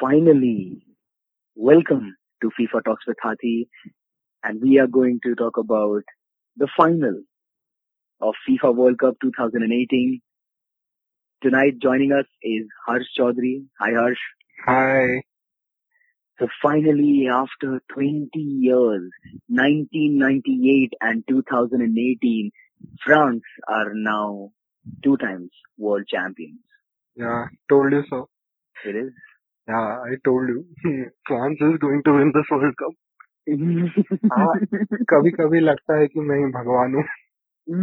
finally, welcome to FIFA Talks with Hathi, and we are going to talk about the final of FIFA World Cup 2018. Tonight, joining us is Harsh Chaudhary. Hi, Harsh. Hi. So finally, after 20 years, 1998 and 2018, France are now two times world champions. Yeah, told you so. It is. Yeah, I told you. France is going to win this World Cup. हाँ, कभी कभी लगता है कि मैं ही भगवान हूँ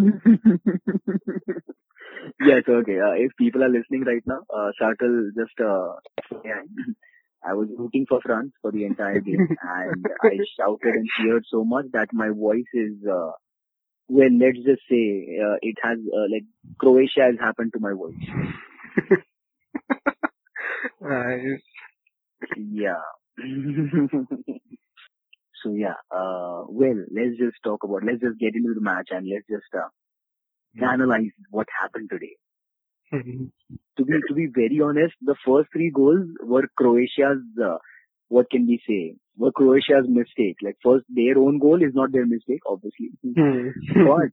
yes, okay. Uh, if people are listening right now, uh, Sartle just, uh, yeah, I was rooting for France for the entire game and I shouted and cheered so much that my voice is, uh, well, let's just say, uh, it has, uh, like, Croatia has happened to my voice. nice. Yeah. so yeah, uh, well, let's just talk about, let's just get into the match and let's just, uh, analyze what happened today. To be, to be very honest, the first three goals were Croatia's, uh, what can we say, were Croatia's mistake. Like first, their own goal is not their mistake, obviously. but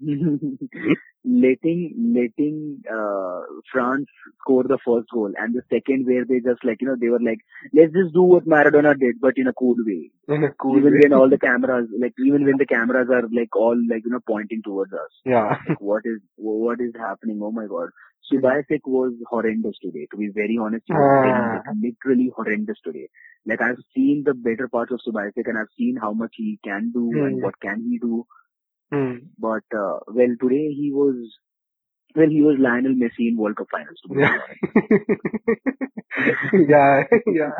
letting letting uh, France score the first goal and the second where they just like you know they were like let's just do what Maradona did but in a cool way. In a cool even way. when all the cameras like even when the cameras are like all like you know pointing towards us. Yeah. Like, what is what is happening? Oh my god. Subasic was horrendous today. To be very honest, was Ah. literally horrendous today. Like I've seen the better parts of Subasic and I've seen how much he can do and Hmm. what can he do. Hmm. But uh, well, today he was well, he was Lionel Messi in World Cup finals. Yeah. yeah, yeah,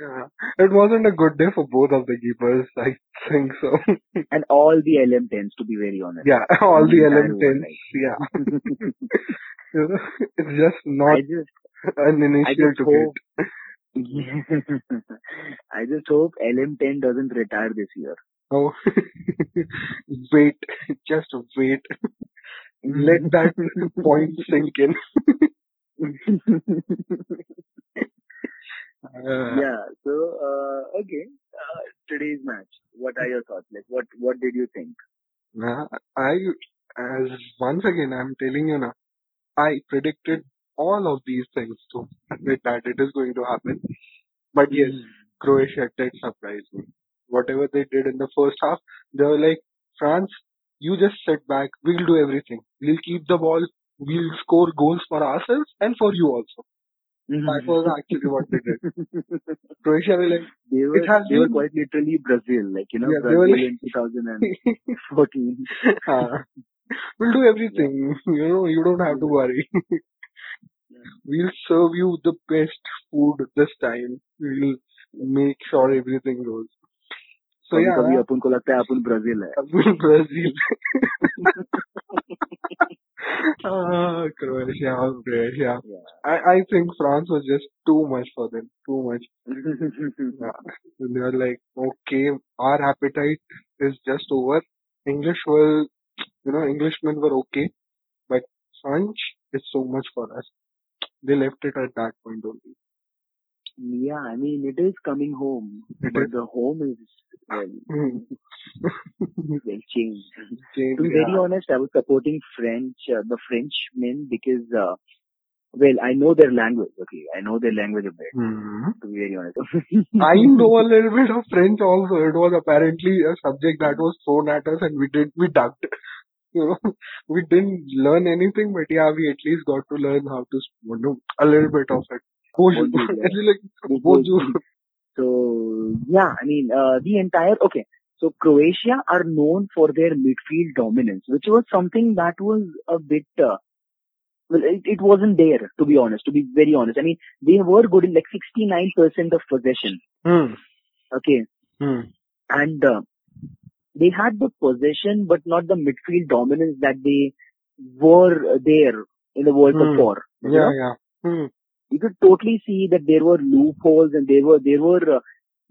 yeah. It wasn't a good day for both of the keepers. I think so. and all the LM10s, to be very honest. Yeah, all the entire LM10s. it's just not just, an I initial to hope. I just hope LM10 doesn't retire this year. Oh, wait, just wait. Let that point sink in. Uh, yeah. So, uh, okay. Uh, today's match. What are your thoughts? Like, what what did you think? Nah, I, as once again, I'm telling you now, I predicted all of these things to with that it is going to happen. But yes, Croatia did surprise me. Whatever they did in the first half, they were like, France, you just sit back, we'll do everything. We'll keep the ball, we'll score goals for ourselves and for you also. That was actually what they did. Croatia were like, they were it has they were quite literally Brazil, like you know Yeah, they were Brazil like- in 2014. uh, we'll do everything. You know, you don't have to worry. we'll serve you the best food this time. We'll make sure everything goes. So कभी कभी yeah, अपन को लगता है अपन Brazil है Brazil. Ah, Croatia, Croatia. Yeah. I, I think France was just too much for them. Too much. Yeah. They were like, okay, our appetite is just over. English were, you know, Englishmen were okay, but French is so much for us. They left it at that point only. yeah, I mean it is coming home, It but is. the home is well, Hmm. well changed. Change, To be very yeah. honest, I was supporting French, uh, the Frenchmen because, uh, well, I know their language. Okay, I know their language a bit. Hmm. To be very honest. I know a little bit of French also. It was apparently a subject that was thrown at us and we did, we ducked. You know, we didn't learn anything, but yeah, we at least got to learn how to, you know, a little bit of it. Bonjour. Bonjour, yeah. It's like, bonjour. So yeah, I mean uh, the entire okay. So Croatia are known for their midfield dominance, which was something that was a bit. Uh, well, it, it wasn't there to be honest. To be very honest, I mean they were good in like 69% of possession. Hmm. Okay, Hmm. and uh, they had the possession, but not the midfield dominance that they were there in the World Cup for. you Yeah, know? yeah. Hmm. you could totally see that there were loopholes and they were they were uh,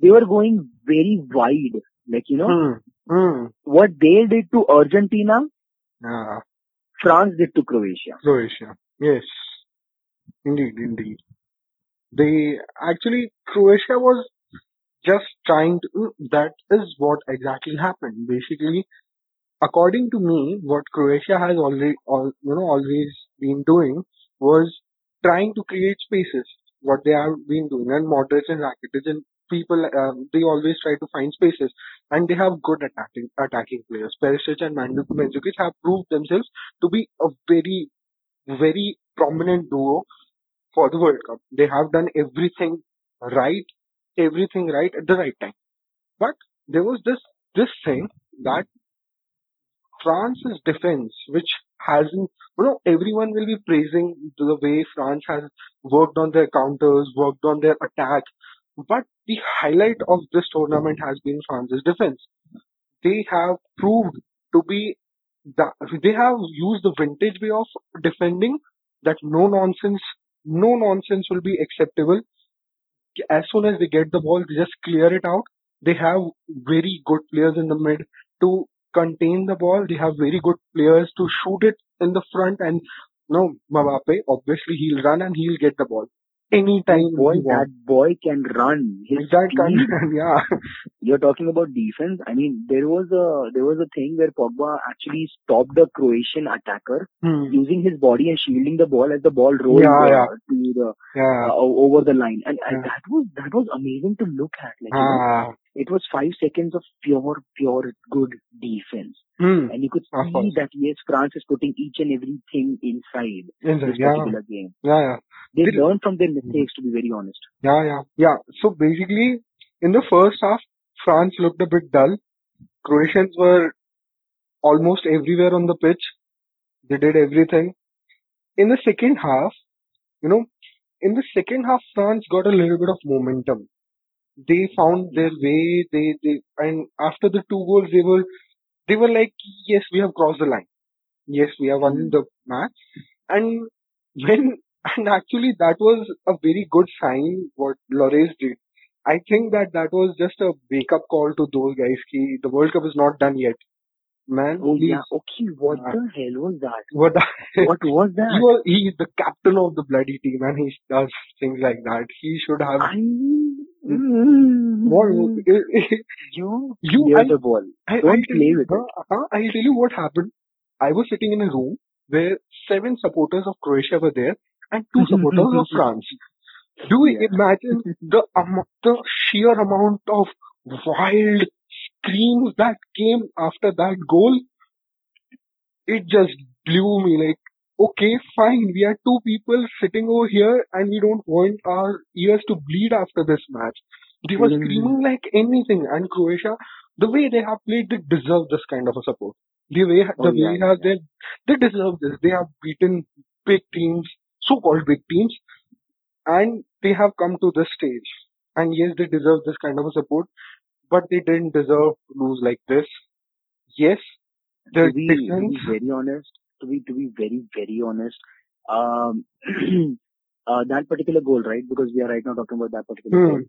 they were going very wide. Like you know. Hmm. what they did to Argentina, Yeah. France did to Croatia. Croatia. Yes. Indeed, indeed. They actually Croatia was just trying to. That is what exactly happened. Basically, according to me, what Croatia has already, all, you know, always been doing was trying to create spaces. What they have been doing, and Modric and Rakitic and people, um, they always try to find spaces, and they have good attacking attacking players. Perisic and Mandzukic have proved themselves to be a very, very prominent duo for the World Cup. They have done everything right, everything right at the right time. But there was this this thing that France's defense, which hasn't, you know, everyone will be praising the way France has worked on their counters, worked on their attack. But the highlight of this tournament has been France's defense. They have proved to be that they have used the vintage way of defending that no nonsense, no nonsense will be acceptable. As soon as they get the ball, they just clear it out. They have very good players in the mid to contain the ball. They have very good players to shoot it in the front and no Mbappe, obviously he'll run and he'll get the ball anytime boy, that boy can run. His That can speed. yeah. You're talking about defense. I mean, there was a there was a thing where Pogba actually stopped the Croatian attacker Hmm. using his body and shielding the ball as the ball rolled Yeah, uh, yeah. to the Yeah. uh, over the line, and, and that was that was amazing to look at. Like you know, Ah. it was five seconds of pure pure good defense, Hmm. and you could see that yes, France is putting each and everything inside Inside, this Yeah. particular game. Yeah. Yeah. They Did- learned from their mistakes, to be very honest. Yeah, yeah, yeah. So basically, in the first half, France looked a bit dull. Croatians were almost everywhere on the pitch. They did everything. In the second half, you know, in the second half, France got a little bit of momentum. They found their way. They, they, and after the two goals, they were, they were like, yes, we have crossed the line. Yes, we have won Mm. the match. And when, and actually that was a very good sign what Lloris did. I think that that was just a wake up call to those guys. Ki the World Cup is not done yet. Man, Oh please. yeah, okay. What Yeah. the hell was that? What the, What was he that? was, he is the captain of the bloody team and he does things like that. He should have, I Mm-hmm. what, mm-hmm. you You- clear I- the ball. I, Don't I'll play with huh, huh, I'll tell you what happened. I was sitting in a room where seven supporters of Croatia were there and two supporters of France. Do you Yeah. imagine the amo- the sheer amount of wild screams that came after that goal? It just blew me like, okay, fine, we are two people sitting over here and we don't want our ears to bleed after this match. They were Mhm. screaming like anything and Croatia, the way they have played, they deserve this kind of a support. The way, the Oh, way yeah, have they, they deserve this. They have beaten big teams, so-called big teams, and they have come to this stage. And yes, they deserve this kind of a support, but they didn't deserve to lose like this. Yes, the to be, to be very honest, to be to be very very honest, um, uh, that particular goal, right? Because we are right now talking about that particular Hmm. goal.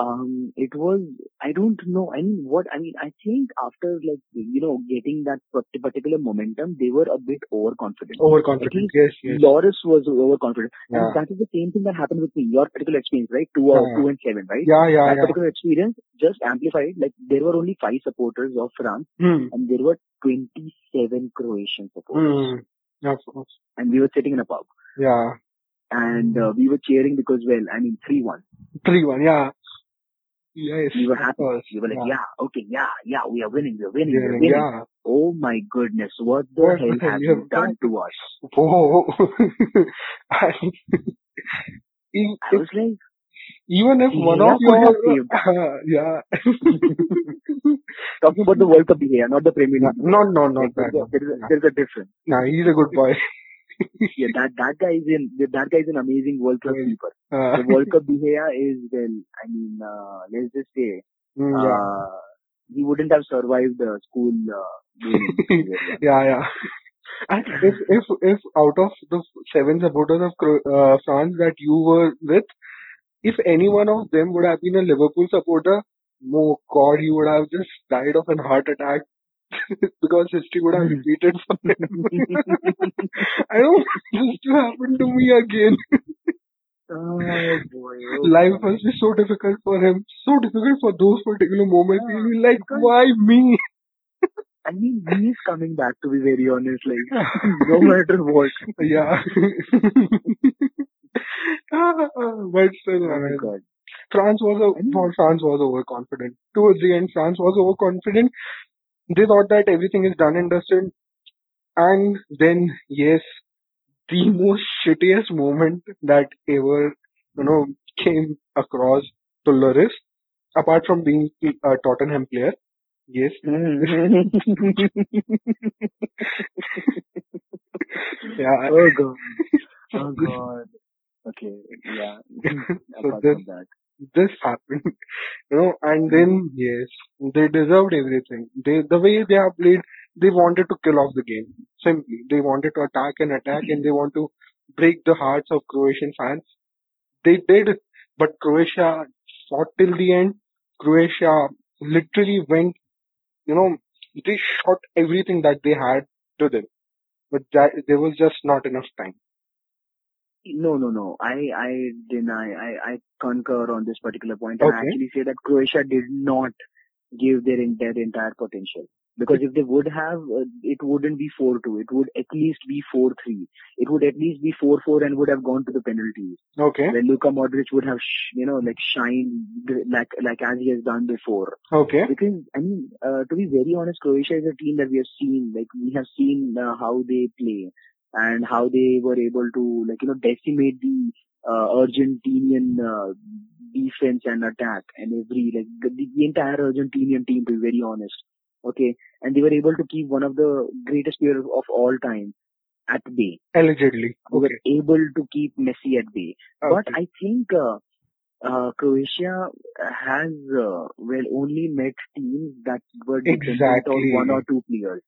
Um, it was I don't know. I mean, what I mean, I think after like you know getting that particular momentum, they were a bit overconfident. overconfident. Yes, yes. Lloris was overconfident, Yeah. and that is the same thing that happened with me. Your particular experience, right? Two, uh, Yeah. two and seven, right? Yeah, yeah, that yeah. particular experience just amplified. Like there were only five supporters of France, Hmm. and there were 27 Croatian supporters. Yeah, of course. and we were sitting in a pub, Yeah. and uh, we were cheering because, well, I mean, three one. 3 1, yeah. Yes. We were happy. We were like, yeah. yeah, okay, yeah, yeah, we are winning, we are winning, Yeah, we are winning. yeah. Oh my goodness, what the What hell have you done to us? Oh. And e- I was like, even if one of your, saved yeah, talking about the World Cup here, not the Premier no, League. no, no, not Like, that. there's, a, there is a, difference. No, he's a good boy. Yeah, that that guy is in that guy is an amazing World Cup keeper. Uh, The World Cup De Gea is well, I mean, uh, let's just say, mm, yeah. uh, he wouldn't have survived the school. Uh, game. yeah, yeah. And if if if out of the seven supporters of uh, France that you were with, if any one of them would have been a Liverpool supporter, oh God, he would have just died of a heart attack because history would have hmm. repeated for him. I don't want this to happen to me again. Oh boy. Oh Life must be so difficult for him, so difficult for those particular moments. Yeah, He'll be like, why me? I mean, he's coming back to be very honest, like no matter what. yeah. But still, Oh my god. France was I a, hmm. mean, France was overconfident. Towards the end, France was overconfident. They thought that everything is done and dusted. And then, yes, the most shittiest moment that ever, you know, came across to Lloris, apart from being a Tottenham player. Yes. Hmm. yeah. oh god. Oh god. Okay. Yeah. so this this happened, you know, and then yes, they deserved everything. They the way they have played, they wanted to kill off the game. Simply, they wanted to attack and attack, and they want to break the hearts of Croatian fans. They did, but Croatia fought till the end. Croatia literally went, you know, they shot everything that they had to them, but that, there was just not enough time. No, no, no. I, I deny, I, I concur on this particular point. and I actually say that Croatia did not give their, their entire potential. Because if they would have, uh, it wouldn't be 4-2. It would at least be 4-3. It would at least be 4-4 and would have gone to the penalties. Okay. Where Luka Modric would have, sh- you know, like shine like, like as he has done before. Okay. Because, I mean, uh, to be very honest, Croatia is a team that we have seen, like, we have seen uh, how they play and how they were able to, like, you know, decimate the uh, Argentinian uh, defense and attack and every, like, the, the entire Argentinian team, to be very honest. Okay. And they were able to keep one of the greatest players of all time at bay. Allegedly. They were able to keep Messi at bay. But I think uh, uh, Croatia has uh, well only met teams that were dependent on one or two players.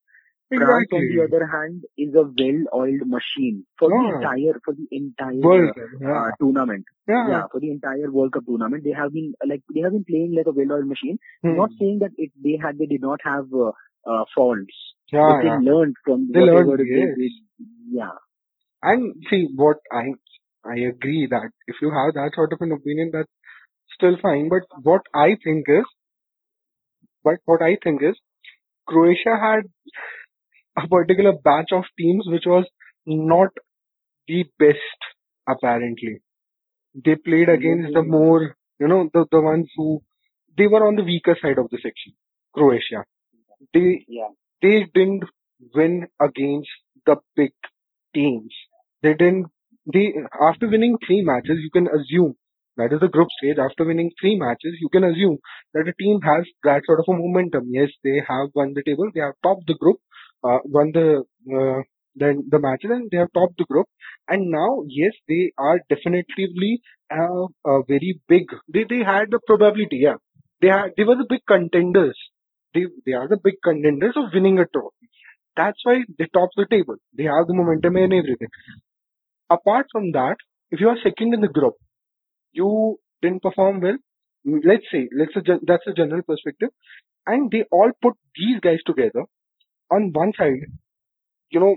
France, on the other hand, is a well-oiled machine for the Ah, entire for the entire World uh, Yeah. tournament. Yeah. Yeah, for the entire World Cup tournament, they have been like they have been playing like a well-oiled machine. Not Hmm. saying that it they had they did not have uh, uh, faults, Yeah, but they yeah. learned from They learned, they yes. did. Yeah, And see, what I I agree that if you have that sort of an opinion, that's still fine. But what I think is, but what I think is, Croatia had a particular batch of teams which was not the best, apparently. They played against the mm-hmm. more, you know, the, the ones who, they were on the weaker side of the section, Croatia. They, Yeah. they didn't win against the big teams. They didn't, they, after winning three matches, you can assume, that is the group stage, after winning three matches, you can assume that a team has that sort of a momentum. Yes, they have won the table, they have topped the group, uh, won the, uh, then the matches and they have topped the group. And now, yes, they are definitively uh, a very big, they, they had the probability, yeah. They had, they were the big contenders. They, they are the big contenders of winning a trophy. That's why they top the table. They have the momentum and everything. Apart from that, if you are second in the group, you didn't perform well. Let's say, let's gen- that's a general perspective, and they all put these guys together on one side, you know,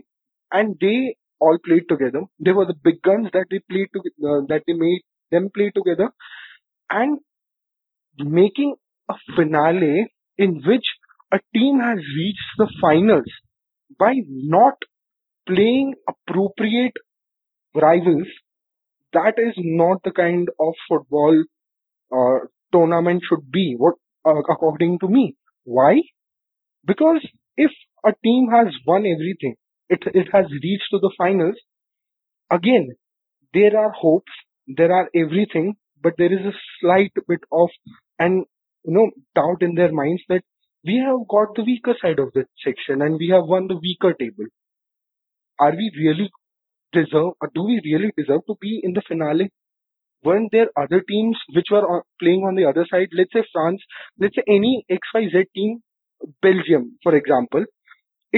and they all played together. They were the big guns that they played to, uh, that they made them play together, and making a finale in which a team has reached the finals by not playing appropriate rivals, that is not the kind of football uh, tournament should be. What, uh, according to me, why? Because if a team has won everything, it it has reached to the finals. Again, there are hopes, there are everything, but there is a slight bit of and you know doubt in their minds that we have got the weaker side of the section and we have won the weaker table. Are we really deserve? Or do we really deserve to be in the finale? Weren't there other teams which were playing on the other side? Let's say France, let's say any XYZ team, Belgium, for example,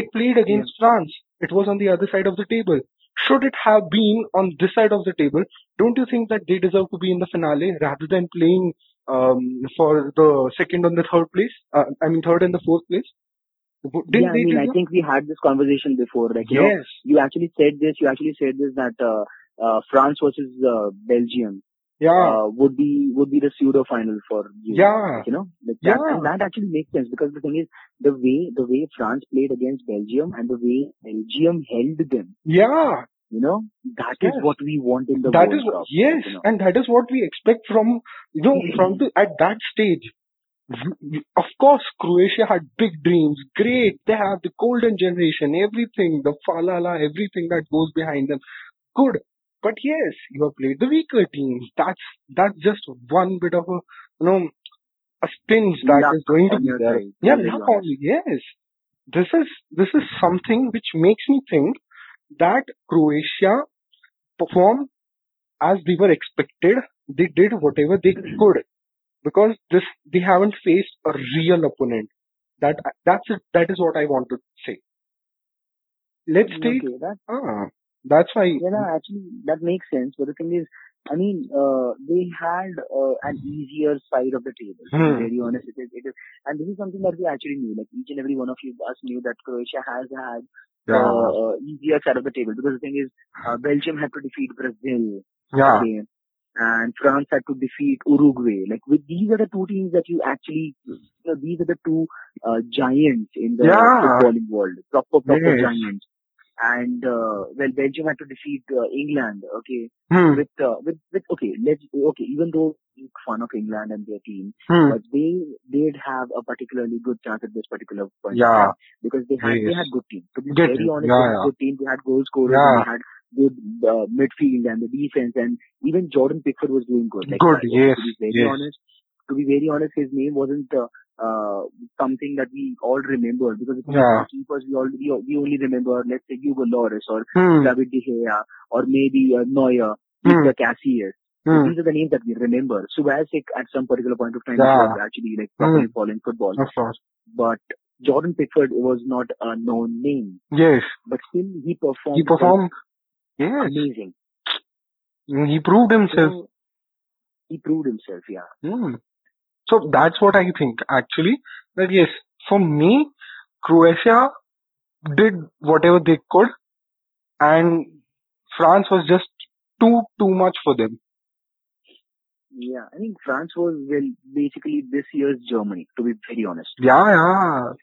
it played Yeah. against France. It was on the other side of the table. Should it have been on this side of the table, don't you think that they deserve to be in the finale rather than playing um, for the second and the third place? Uh, I mean, third and the fourth place? Didn't I they mean, I think we had this conversation before. Like, you know, Yes. you actually said this, you actually said this that, uh, uh, France versus uh, Belgium Yeah. uh, would be would be the pseudo final for you. Yeah. You know, like that, Yeah. and that actually makes sense because the thing is the way the way France played against Belgium and the way Belgium held them. Yeah. You know, that is Yes. what we want in the That World is Cup. yes, You know. and that is what we expect from you know from the at that stage. Of course, Croatia had big dreams. Great, they have the golden generation, everything, the falala, everything that goes behind them. Good, but yes, you have played the weaker teams. That's that's just one bit of a you know a spinach that Luck is going to be there. side, Yeah, luck only. Yes, this is this is something which makes me think that Croatia performed as they were expected. They did whatever they could because this they haven't faced a real opponent. That that's it. That is what I want to say. Let's take Okay, that ah, that's why yeah, no, actually that makes sense. But the thing is, I mean, uh, they had uh, an easier side of the table. To Hmm. be very honest, it is, it is, and this is something that we actually knew. Like each and every one of you us knew that Croatia has had yeah uh, uh, easier side of the table because the thing is, uh, Belgium had to defeat Brazil, yeah okay, and France had to defeat Uruguay. Like with these are the two teams that you actually, you know, these are the two uh, giants in the Yeah. footballing world, proper proper Yes. giants. And uh, well, Belgium had to defeat uh, England. Okay, hmm. with uh, with with okay, let's okay. Even though make fun of England and their team, Hmm. but they did have a particularly good chance at this particular point. yeah because they had they had good team. To be very honest, Yeah, they had yeah. good team. They had goal scorers. Yeah. And they had good uh, midfield and the defense, and even Jordan Pickford was doing good. Like Good, uh, yes, To be very yes. honest, to be very honest, his name wasn't uh, uh, something that we all remember because if Yeah. keepers we already we we only remember let's say Hugo Lloris or Hmm. David De Gea or maybe uh, Neuer, Hmm. Victor Casillas. So Hmm. These are the names that we remember. Subasic at some particular point of time Yeah. was actually like properly Hmm. following football, Of course. but Jordan Pickford was not a known name, Yes. but still he performed. He performed. Yes. amazing. He proved himself. So he proved himself. Yeah. Hmm. So that's what I think actually. That yes, for me, Croatia did whatever they could, and France was just too too much for them. Yeah, I think France was well basically this year's Germany. To be very honest, Yeah, yeah,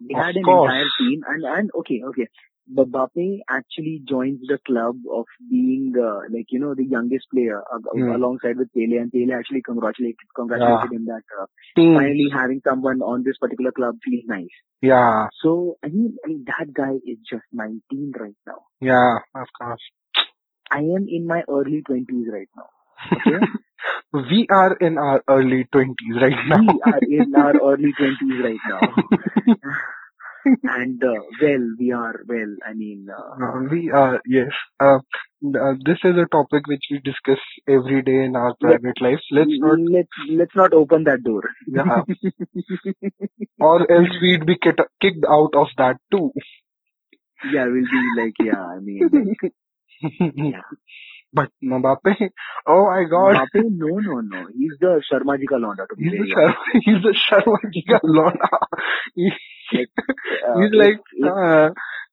they Of had an course. entire team, and and okay, okay. Mbappe actually joins the club of being uh, like you know the youngest player uh, Hmm. alongside with Pele, and Pele actually congratulated congratulated him that uh, team. finally having someone on this particular club feels nice. Yeah, So I mean, I mean that guy is just 19 right now. yeah, of course. I am in my early 20s right now. Okay, We are in our early twenties right now. we are in our early 20s right now. and uh, well, we are well. I mean, uh, we are yes. Uh, uh, this is a topic which we discuss every day in our private lives. Let's not, let's let's not open that door. yeah, or else we'd be kicked kicked out of that too. yeah, we'll be like, yeah. I mean, yeah. But Mbappe, oh my God, Mbappe, no, no, no. He's the Sharma ji ka londa. To be he's the. Sharma, he's the Sharma ji ka lona. He- Uh, he's like, if uh,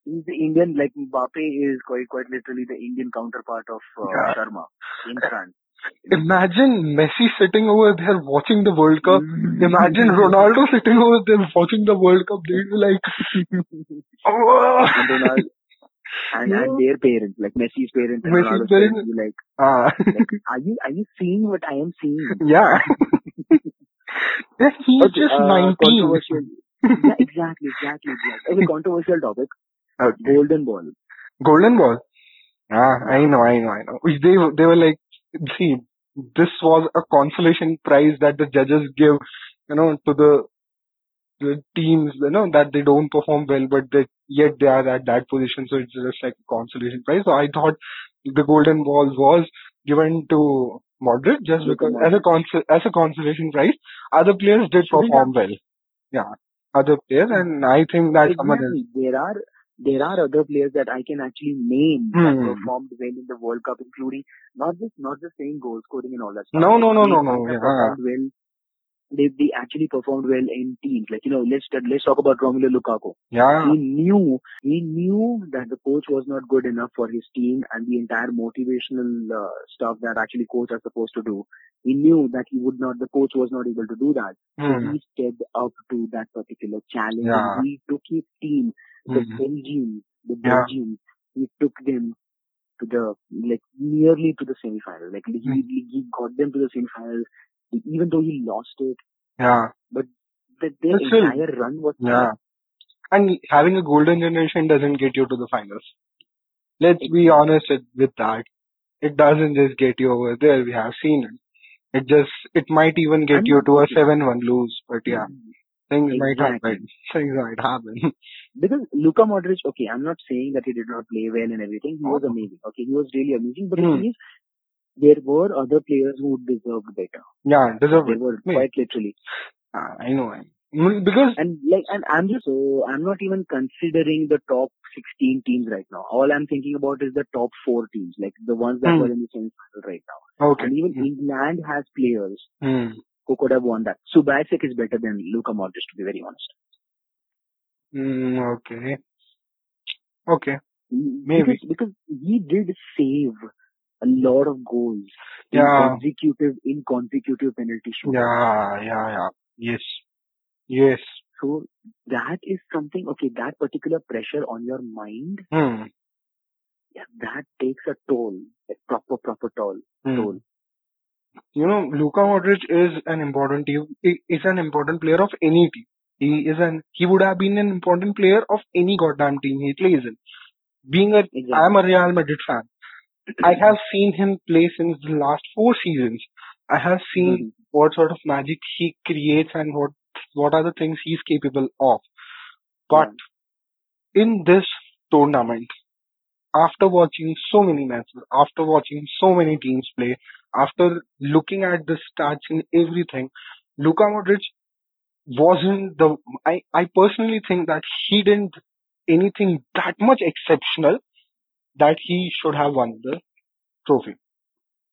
he's the Indian, like Mbappe is quite quite literally the Indian counterpart of uh, Yeah. Sharma in France. imagine Messi sitting over there watching the World Cup. Mm. Imagine Ronaldo sitting over there watching the World Cup. They'd be like, oh. and Ronaldo, and, and their parents, like Messi's parents and Messi's Ronaldo's parents, parents- like, Ah. like, are you are you seeing what I am seeing? Yeah. yeah he's Okay, just uh, 19. Yeah, exactly, exactly, exactly. Okay, controversial topic. Okay. Golden ball. Golden ball. Ah, I know, I know, I know. They, they were like, see, this was a consolation prize that the judges give, you know, to the, the teams, you know, that they don't perform well, but they, yet they are at that position. So it's just like a consolation prize. So I thought the golden ball was given to Modric just because as a cons- as a consolation prize. Other players did perform well. Yeah. Other players and I think that. Exactly. There are there are other players that I can actually name that Hmm. performed well in the World Cup, including not just not just saying goal scoring and all that stuff. No, no, no, no, no. Yeah. well. They they actually performed well in teams. Like you know, let's let's talk about Romelu Lukaku. Yeah. He knew he knew that the coach was not good enough for his team and the entire motivational uh, stuff that actually coach are supposed to do. He knew that he would not. The coach was not able to do that. So Hmm. he stepped up to that particular challenge. Yeah. And he took his team, the Hmm. Belgium, the Yeah. Belgians. He took them to the like nearly to the semi-final. Like he, Hmm. he got them to the semi-final, even though he lost it. Yeah. But the, their still, entire run was Yeah. And having a golden generation doesn't get you to the finals. Let's be honest with, that. It doesn't just get you over there. We have seen it. It just, it might even get I'm you to a 7-1 lose. But yeah, mm-hmm. things might happen. Things might happen. Because Luka Modric, okay, I'm not saying that he did not play well and everything. He oh. was Oh. amazing. Okay, he was really amazing. But the hmm. thing is, there were other players who deserved better. yeah, deserve They were Me. quite literally. Ah, I know. I Mm, Because, And like, and I'm just so I'm not even considering the top 16 teams right now. All I'm thinking about is the top four teams, like the ones that Hmm. were in the semi-final right now. okay. And even Hmm. England has players Hmm. who could have won that. Subasic is better than Luka Modric, to be very honest. Mm, okay. Okay. Because, Maybe. because he did save a lot of goals in Yeah. consecutive in consecutive penalty shootouts. Yeah, yeah, yeah. Yes. Yes. So that is something. Okay, that particular pressure on your mind, Hmm. yeah, that takes a toll, a proper proper toll. Hmm. Toll. You know, Luka Modric is an important team. He is an important player of any team. He is an. He would have been an important player of any goddamn team he plays in. Being a, Exactly. I'm a Real Madrid fan. I have seen him play since the last four seasons. I have seen Mhm. what sort of magic he creates and what what are the things he's capable of. But in this tournament, after watching so many matches, after watching so many teams play, after looking at the stats and everything, Luka Modric wasn't the. I, I personally think that he didn't anything that much exceptional that he should have won the trophy.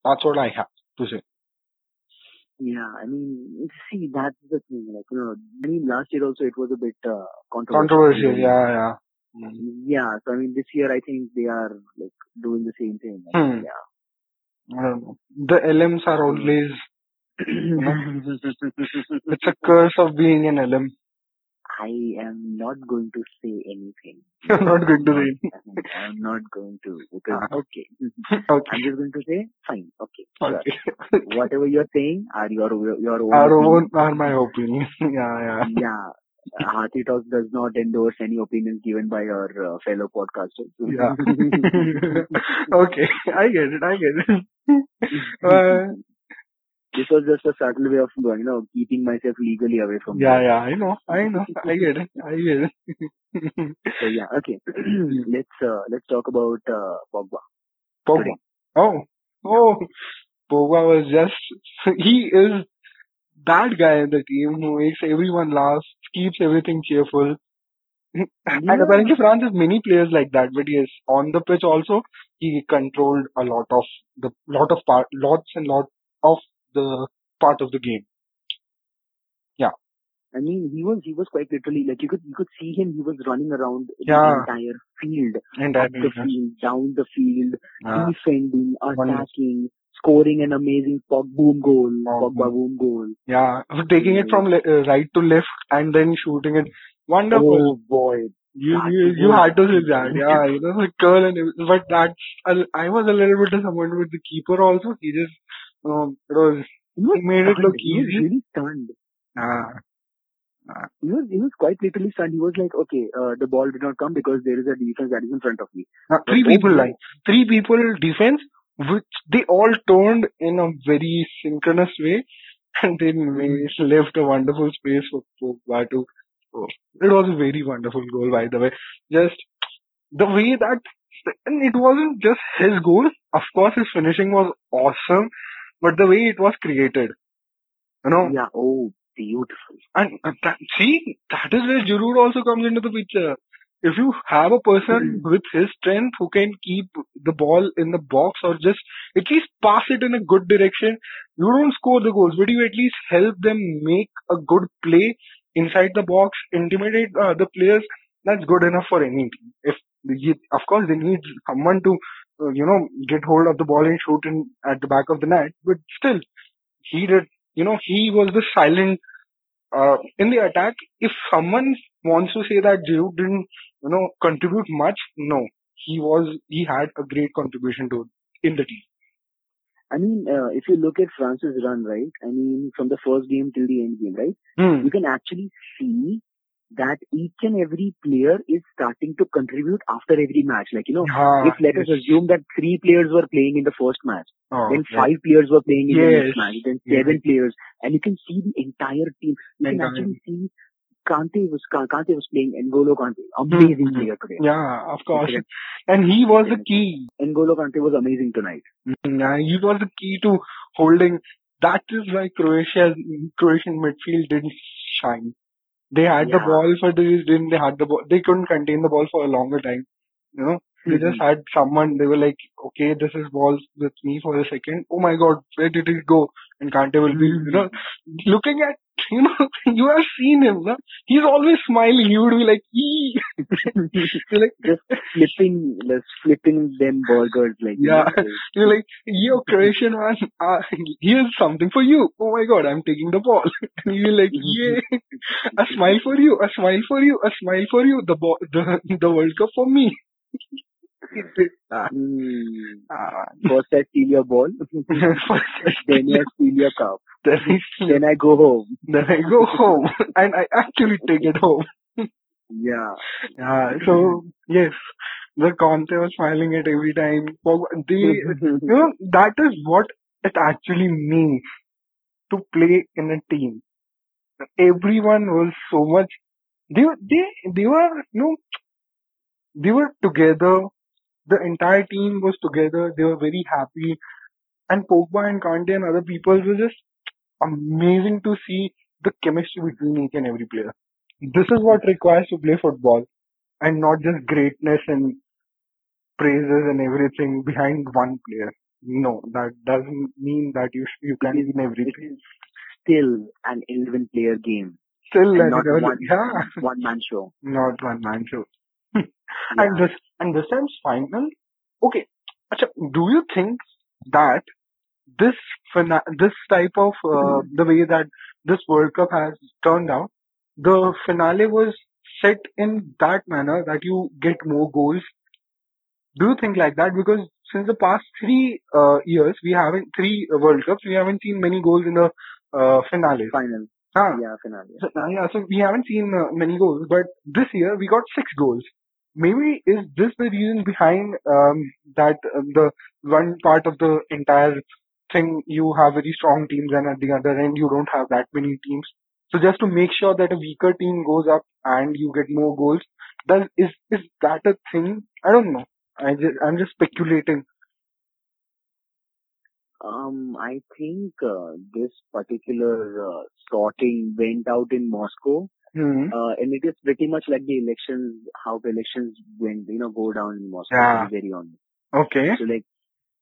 That's what I have to say. Yeah, I mean, see, that's the thing. Like, you know, I mean, last year also it was a bit uh, controversial. Controversial, yeah, yeah. Mm. Yeah, so I mean, this year I think they are like doing the same thing. Hmm. Yeah. I don't know. The LMs are always, it's a curse of being an LM. I am not going to say anything. You're not going to say. I'm not going to because Ah. okay. Okay. I'm just going to say fine. Okay. Sure. Okay. Whatever you're saying are your your own. Our opinions. own, are my opinion. yeah, yeah. Yeah. Hathi Talk does not endorse any opinions given by our uh, fellow podcasters. Yeah. okay. I get it. I get it. Uh, this was just a subtle way of you know keeping myself legally away from. yeah, this. yeah. I know. I know. I get it. I get it. So yeah. Okay. let's uh, let's talk about uh, Pogba. Pogba. Oh. Oh. Pogba was just, he is that guy in the team who makes everyone laugh, keeps everything cheerful. And Yeah. apparently France has many players like that, but yes, on the pitch also, he controlled a lot of the, lot of part, lots and lot of the part of the game. Yeah. I mean, he was he was quite literally like you could you could see him. He was running around Yeah. the entire field, And up the field, down the field, uh, defending, attacking, scoring an amazing Pog boom goal, Oh, Pogba boom goal. yeah, taking it from le- uh, right to left and then shooting it. Wonderful. Oh boy, You, you, you had to say that, yeah, you know, the curl and everything. But that's, I was a little bit disappointed with the keeper also. He just, um, it was, He was made it look He was really stunned. uh, He was he was quite literally stunned. He was like, okay, uh, the ball did not come because there is a defense that is in front of me. three But, oh people like, three people defense, which they all turned in a very synchronous way and they made, left a wonderful space for Pogba to, oh, it was a very wonderful goal by the way. Just the way that, and it wasn't just his goal. Of course his finishing was awesome, but the way it was created, you know, Yeah. Oh, beautiful. and uh, that, see, that is where Giroud also comes into the picture. if you have a person with his strength who can keep the ball in the box or just at least pass it in a good direction, you don't score the goals, but you at least help them make a good play inside the box, intimidate the other players. That's good enough for any team. If of course they need someone to uh, you know get hold of the ball and shoot in at the back of the net, but still he did. You know he was the silent uh, in the attack, if someone wants to say that Giroud didn't, you know, contribute much, no, he was, he had a great contribution to in the team. I mean, uh, if you look at France's run, right? I mean, from the first game till the end game, right? Hmm. You can actually see that each and every player is starting to contribute after every match. Like, you know, Yeah, if let us assume that three players were playing in the first match, Oh, then yeah. five players were playing in the Yes. next match, then seven players, and you can see the entire team. You can Entire- actually see Kante was Kante was playing N'Golo Kante, amazing Mhm. player today. Yeah, of course. Okay. And he was the key. N'Golo Kante was amazing tonight. Yeah, he was the key to holding. That is why Croatia, Croatian midfield didn't shine. They had the Yeah. ball for this, then they had the ball. They couldn't contain the ball for a longer time. You know, they just Mhm. had someone. They were like, okay, this is ball with me for a second. Oh my God, where did it go? And Kante will be, you know, looking at, you know, you have seen him. No? He's always smiling. You would be like, ee. You're like, Just flipping, just flipping them burgers like you Yeah. know, like- You're like, yo, Croatian man, uh, here's something for you. Oh my god, I'm taking the ball. And you're like, yay, a smile for you, a smile for you, a smile for you, the ball, the, the World Cup for me. Hmm. First I steal your ball, then I steal your cup, then, I, then I go home. then I go home and I actually take it home. Yeah. Yeah, so yes, the Kante was smiling at every time. They, you know, that is what it actually means to play in a team. Everyone was so much, they, were- they, they were, you know, they were together. The entire team was together. They were very happy. And Pogba and Kante and other people were just amazing to see the chemistry between each and every player. This is what requires to play football and not just greatness and praises and everything behind one player. No, that doesn't mean that you you can win everything. is still an 11 player game Still, and an not 11 one, yeah, one man show. not one man show. Yeah. And this and this time's final. Okay, Acha, do you think that this fina- this type of uh, the way that this World Cup has turned out, the finale was set in that manner that you get more goals. Do you think like that? Because since the past three uh, years, we haven't three World Cups, we haven't seen many goals in the uh, finale. Final. Huh. Yeah, finale. So, uh, yeah, so we haven't seen uh, many goals, but this year we got six goals. Maybe is this the reason behind um, that uh, the one part of the entire thing you have very strong teams and at the other end you don't have that many teams. So just to make sure that a weaker team goes up and you get more goals, does is is that a thing? I don't know. I just I'm just speculating. Um, I think uh, this particular uh, sorting went out in Moscow, Hmm. uh, and it is pretty much like the elections, how the elections went, you know, go down in Moscow. Yeah. To be very honest, Okay. so like,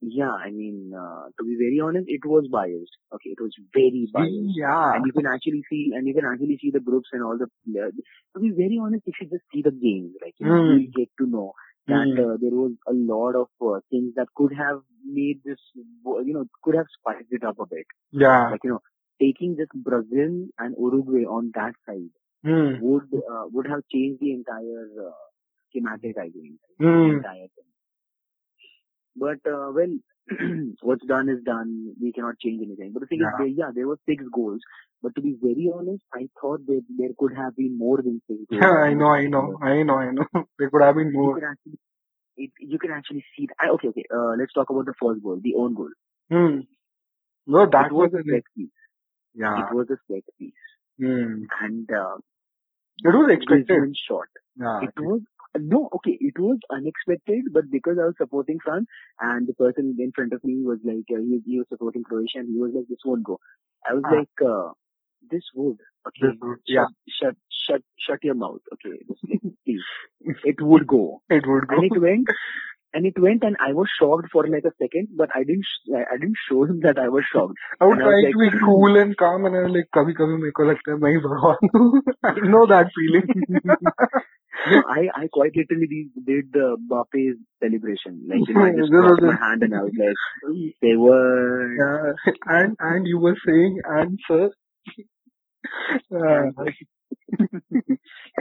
yeah, I mean, uh, to be very honest, it was biased. Okay, it was very biased. Yeah. and you can actually see and you can actually see the groups and all the players. To be very honest, if you just see the games, like you know, Hmm. you'll get to know that Hmm. uh, there was a lot of uh, things that could have made this, you know, could have spiced it up a bit. Yeah. Like you know, taking this Brazil and Uruguay on that side Hmm. would uh, would have changed the entire uh, schematic. I think Hmm. entire thing. But uh, well, what's done is done. We cannot change anything. But the thing Yeah. is, there, yeah, there were six goals. But to be very honest, I thought that there could have been more than six goals. Yeah, I know, I know, I know, I know. There could have been You more. can actually, it, you can actually see. That. Okay, okay. Uh, let's talk about the first goal, the own goal. Hmm. No, that it was was a a set piece. yeah. It was a set piece, Hmm. and uh, It was expected. Shot. Yeah. It was no okay. It was unexpected, but because I was supporting France, and the person in front of me was like uh, he, he was supporting Croatia, and he was like, "This won't go." I was Ah. like, uh, this would. Okay. This would, yeah. Shut, shut, shut your mouth. Okay. please. It would go. It would go. And it went. And it went and I was shocked for like a second, but I didn't, I didn't show him that I was shocked. I was trying to be cool and calm and I was like, kabhi kabhi meko lagta hai main bhagwan I know that feeling. no, I, I quite literally did, the Mbappe's celebration. Like, you know, I just dropped my hand and I was like, they were. Yeah. And, and you were saying, and sir. Uh,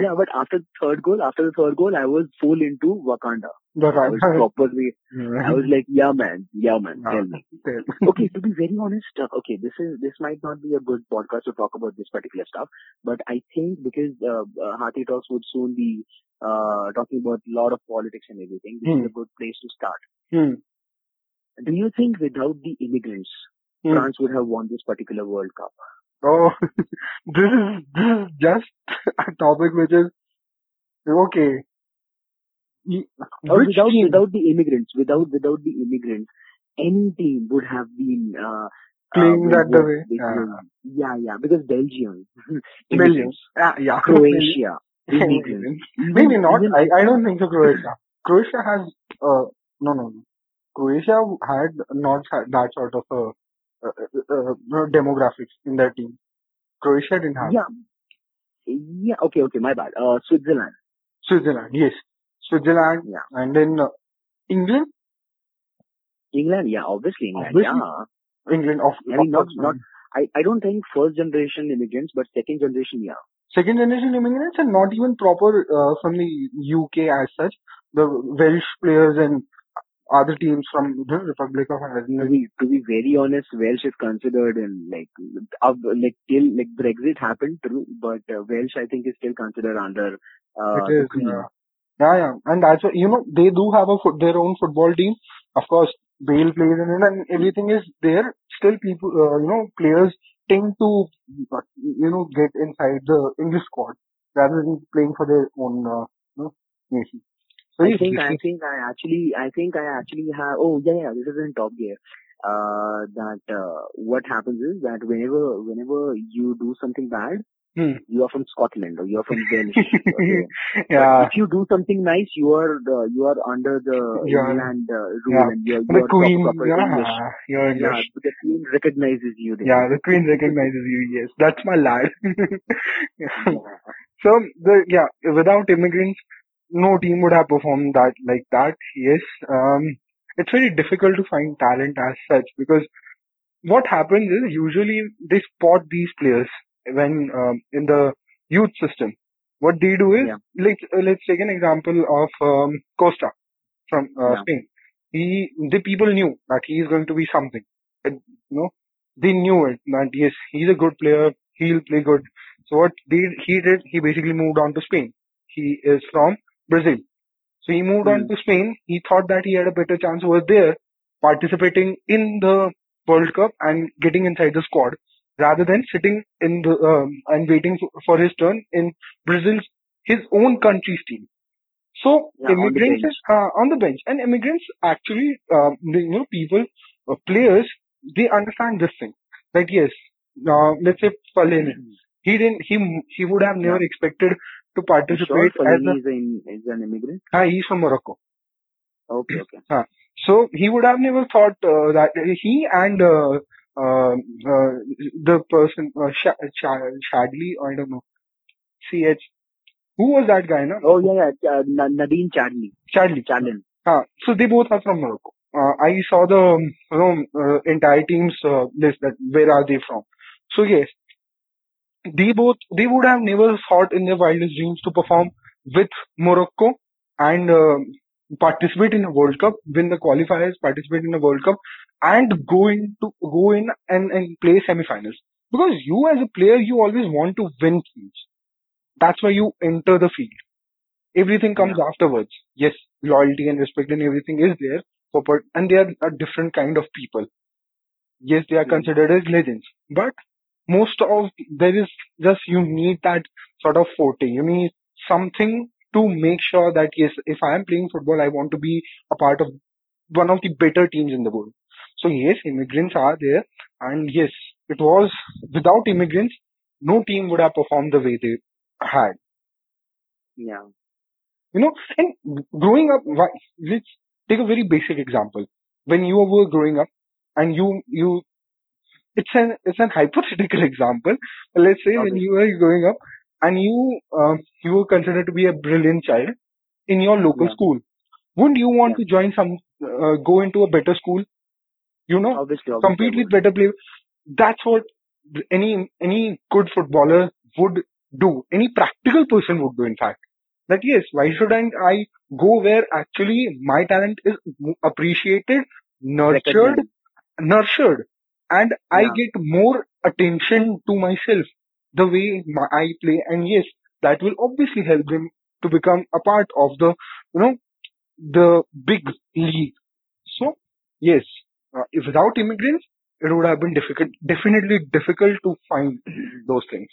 yeah, but after the third goal, after the third goal, I was full into Wakanda. I was properly, I was like, yeah man, yeah man, tell me. okay, to be very honest, uh, okay, this is, this might not be a good podcast to talk about this particular stuff, but I think because, uh, uh Hearty Talks would soon be, uh, talking about a lot of politics and everything, this hmm. is a good place to start. Hmm. Do you think without the immigrants, hmm. France would have won this particular World Cup? Oh, this is, this is just a topic which is, okay. Oh, without, team? without the immigrants, without, without the immigrants, any team would have been, uh, playing uh, that the way. Yeah. yeah, yeah, because Belgium, Belgium, yeah, yeah. Croatia, immigrants. Maybe not. I, I don't think so. Croatia. Croatia has uh no no no. Croatia had not that sort of a uh, uh, uh, demographics in their team. Croatia didn't have. Yeah. Yeah. Okay. Okay. My bad. Uh, Switzerland. Switzerland. Yes. Switzerland. Yeah. And then uh, England. England. Yeah. Obviously England. Obviously. Yeah. England. Of, I mean, not not. I I don't think first generation immigrants, but second generation. Yeah. Second generation immigrants and not even proper uh, from the UK as such. The Welsh players and other teams from the Republic of Ireland. To be, to be very honest, Welsh is considered in like, uh, like till like Brexit happened, true, but uh, Welsh I think is still considered under uh, it is, yeah. yeah, yeah, and what, you know they do have a foot, their own football team. Of course, Bale plays in it, and everything is there. Still, people, uh, you know, players tend to, you know, get inside the English squad rather than playing for their own, uh, you know, nation. I think I think I actually I think I actually have oh yeah yeah this is in Top Gear. Uh, that uh, what happens is that whenever whenever you do something bad, hmm. you are from Scotland or you are from Welsh. Okay? yeah. But if you do something nice, you are the, you are under the yeah. England uh, rule yeah. and you are, you the are queen, proper yeah, English. You're English. Yeah, the queen recognizes you. Then. Yeah, the queen recognizes you. Yes, that's my lad. yeah. So the yeah, without immigrants, no team would have performed that like that. Yes, um, it's very difficult to find talent as such because what happens is usually they spot these players when um, in the youth system. What they do is, yeah. let's uh, let's take an example of um, Costa from uh, yeah. Spain. He the people knew that he is going to be something. And, you know, they knew it that yes, he's a good player. He'll play good. So what they, he did, he basically moved on to Spain. He is from Brazil. So he moved mm. on hmm. to Spain. He thought that he had a better chance over there participating in the World Cup and getting inside the squad rather than sitting in the um, and waiting for his turn in Brazil's his own country's team. So yeah, immigrants on, uh, on the bench and immigrants actually, um, you know, people, uh, players, they understand this thing that yes, uh, let's say Fellaini, mm. he didn't, he he would have never yeah. expected to participate sure as a, is, an, is an immigrant? Uh, he's from Morocco. Okay, okay. Uh, so he would have never thought uh, that he and uh, uh, uh, the person, uh, Sh- Sh- Shadley, I don't know, CH. Who was that guy, no? Oh, yeah, yeah, uh, Nadine Chadli. Chadli. Chadlin. Uh, so they both are from Morocco. Uh, I saw the you know, uh, entire team's uh, list that where are they from. So yes, they both they would have never thought in their wildest dreams to perform with Morocco and uh, participate in a World Cup, win the qualifiers, participate in a World Cup, and go in to go in and, and play semifinals. Because you as a player, you always want to win games. That's why you enter the field. Everything comes yeah. afterwards. Yes, loyalty and respect and everything is there, for, and they are a different kind of people. Yes, they are considered as legends, but most of there is just you need that sort of forte. You need something to make sure that yes, if I am playing football, I want to be a part of one of the better teams in the world. So yes, immigrants are there, and yes, it was without immigrants, no team would have performed the way they had. Yeah. You know, and growing up, let's take a very basic example. When you were growing up and you, you, it's an, it's an hypothetical example. Let's say when you were growing up and you, uh, you were considered to be a brilliant child in your local Yeah. school. Wouldn't you want Yeah. to join some, uh, go into a better school? You know, Obviously, obviously. Compete with better players. That's what any any good footballer would do. Any practical person would do. In fact, that yes, why shouldn't I go where actually my talent is appreciated, nurtured, nurtured, and I Yeah. get more attention to myself the way my, I play, and yes, that will obviously help them to become a part of the you know the big league. So yes, uh, if without immigrants, it would have been difficult, definitely difficult to find those things.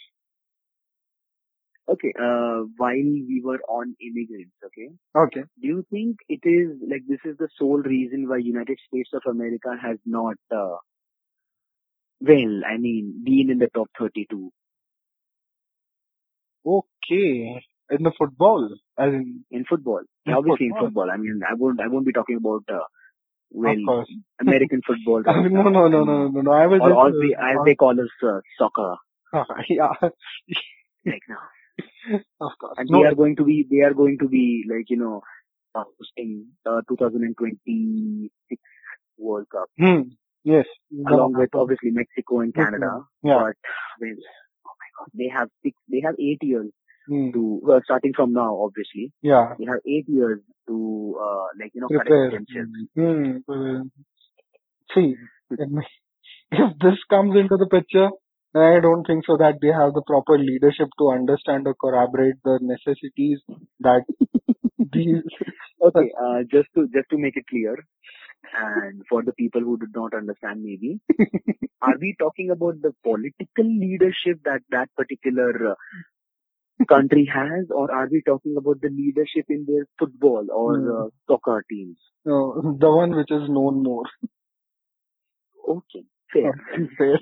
Okay. Uh, while we were on immigrants, okay, Okay. do you think it is like this is the sole reason why United States of America has not, uh, well, I mean, being in the top 32 Okay. In the football, as in, in football? In Obviously, in football. football. I mean, I won't, I won't be talking about, uh, well. American football I right mean, no, no, no, no, no, no. I was or, just, or uh, they, as they call us, uh, soccer uh, yeah, like now. of course. And No, they are going to be, they are going to be like, you know, uh, hosting uh, 2026 World Cup hmm, yes. along with obviously Mexico and Canada. Yeah. But well, oh my God, they have six, they have eight years Hmm, to well, starting from now. Obviously, yeah. they have eight years to uh, like you know Prepare. attention. Hmm. See, if this comes into the picture, I don't think so that they have the proper leadership to understand or corroborate the necessities that these. Okay, uh, just to just to make it clear, and for the people who did not understand, maybe are we talking about the political leadership that that particular uh, country has, or are we talking about the leadership in their football or Hmm. uh, soccer teams? No, the one which is known more. Okay, fair. Oh, fair.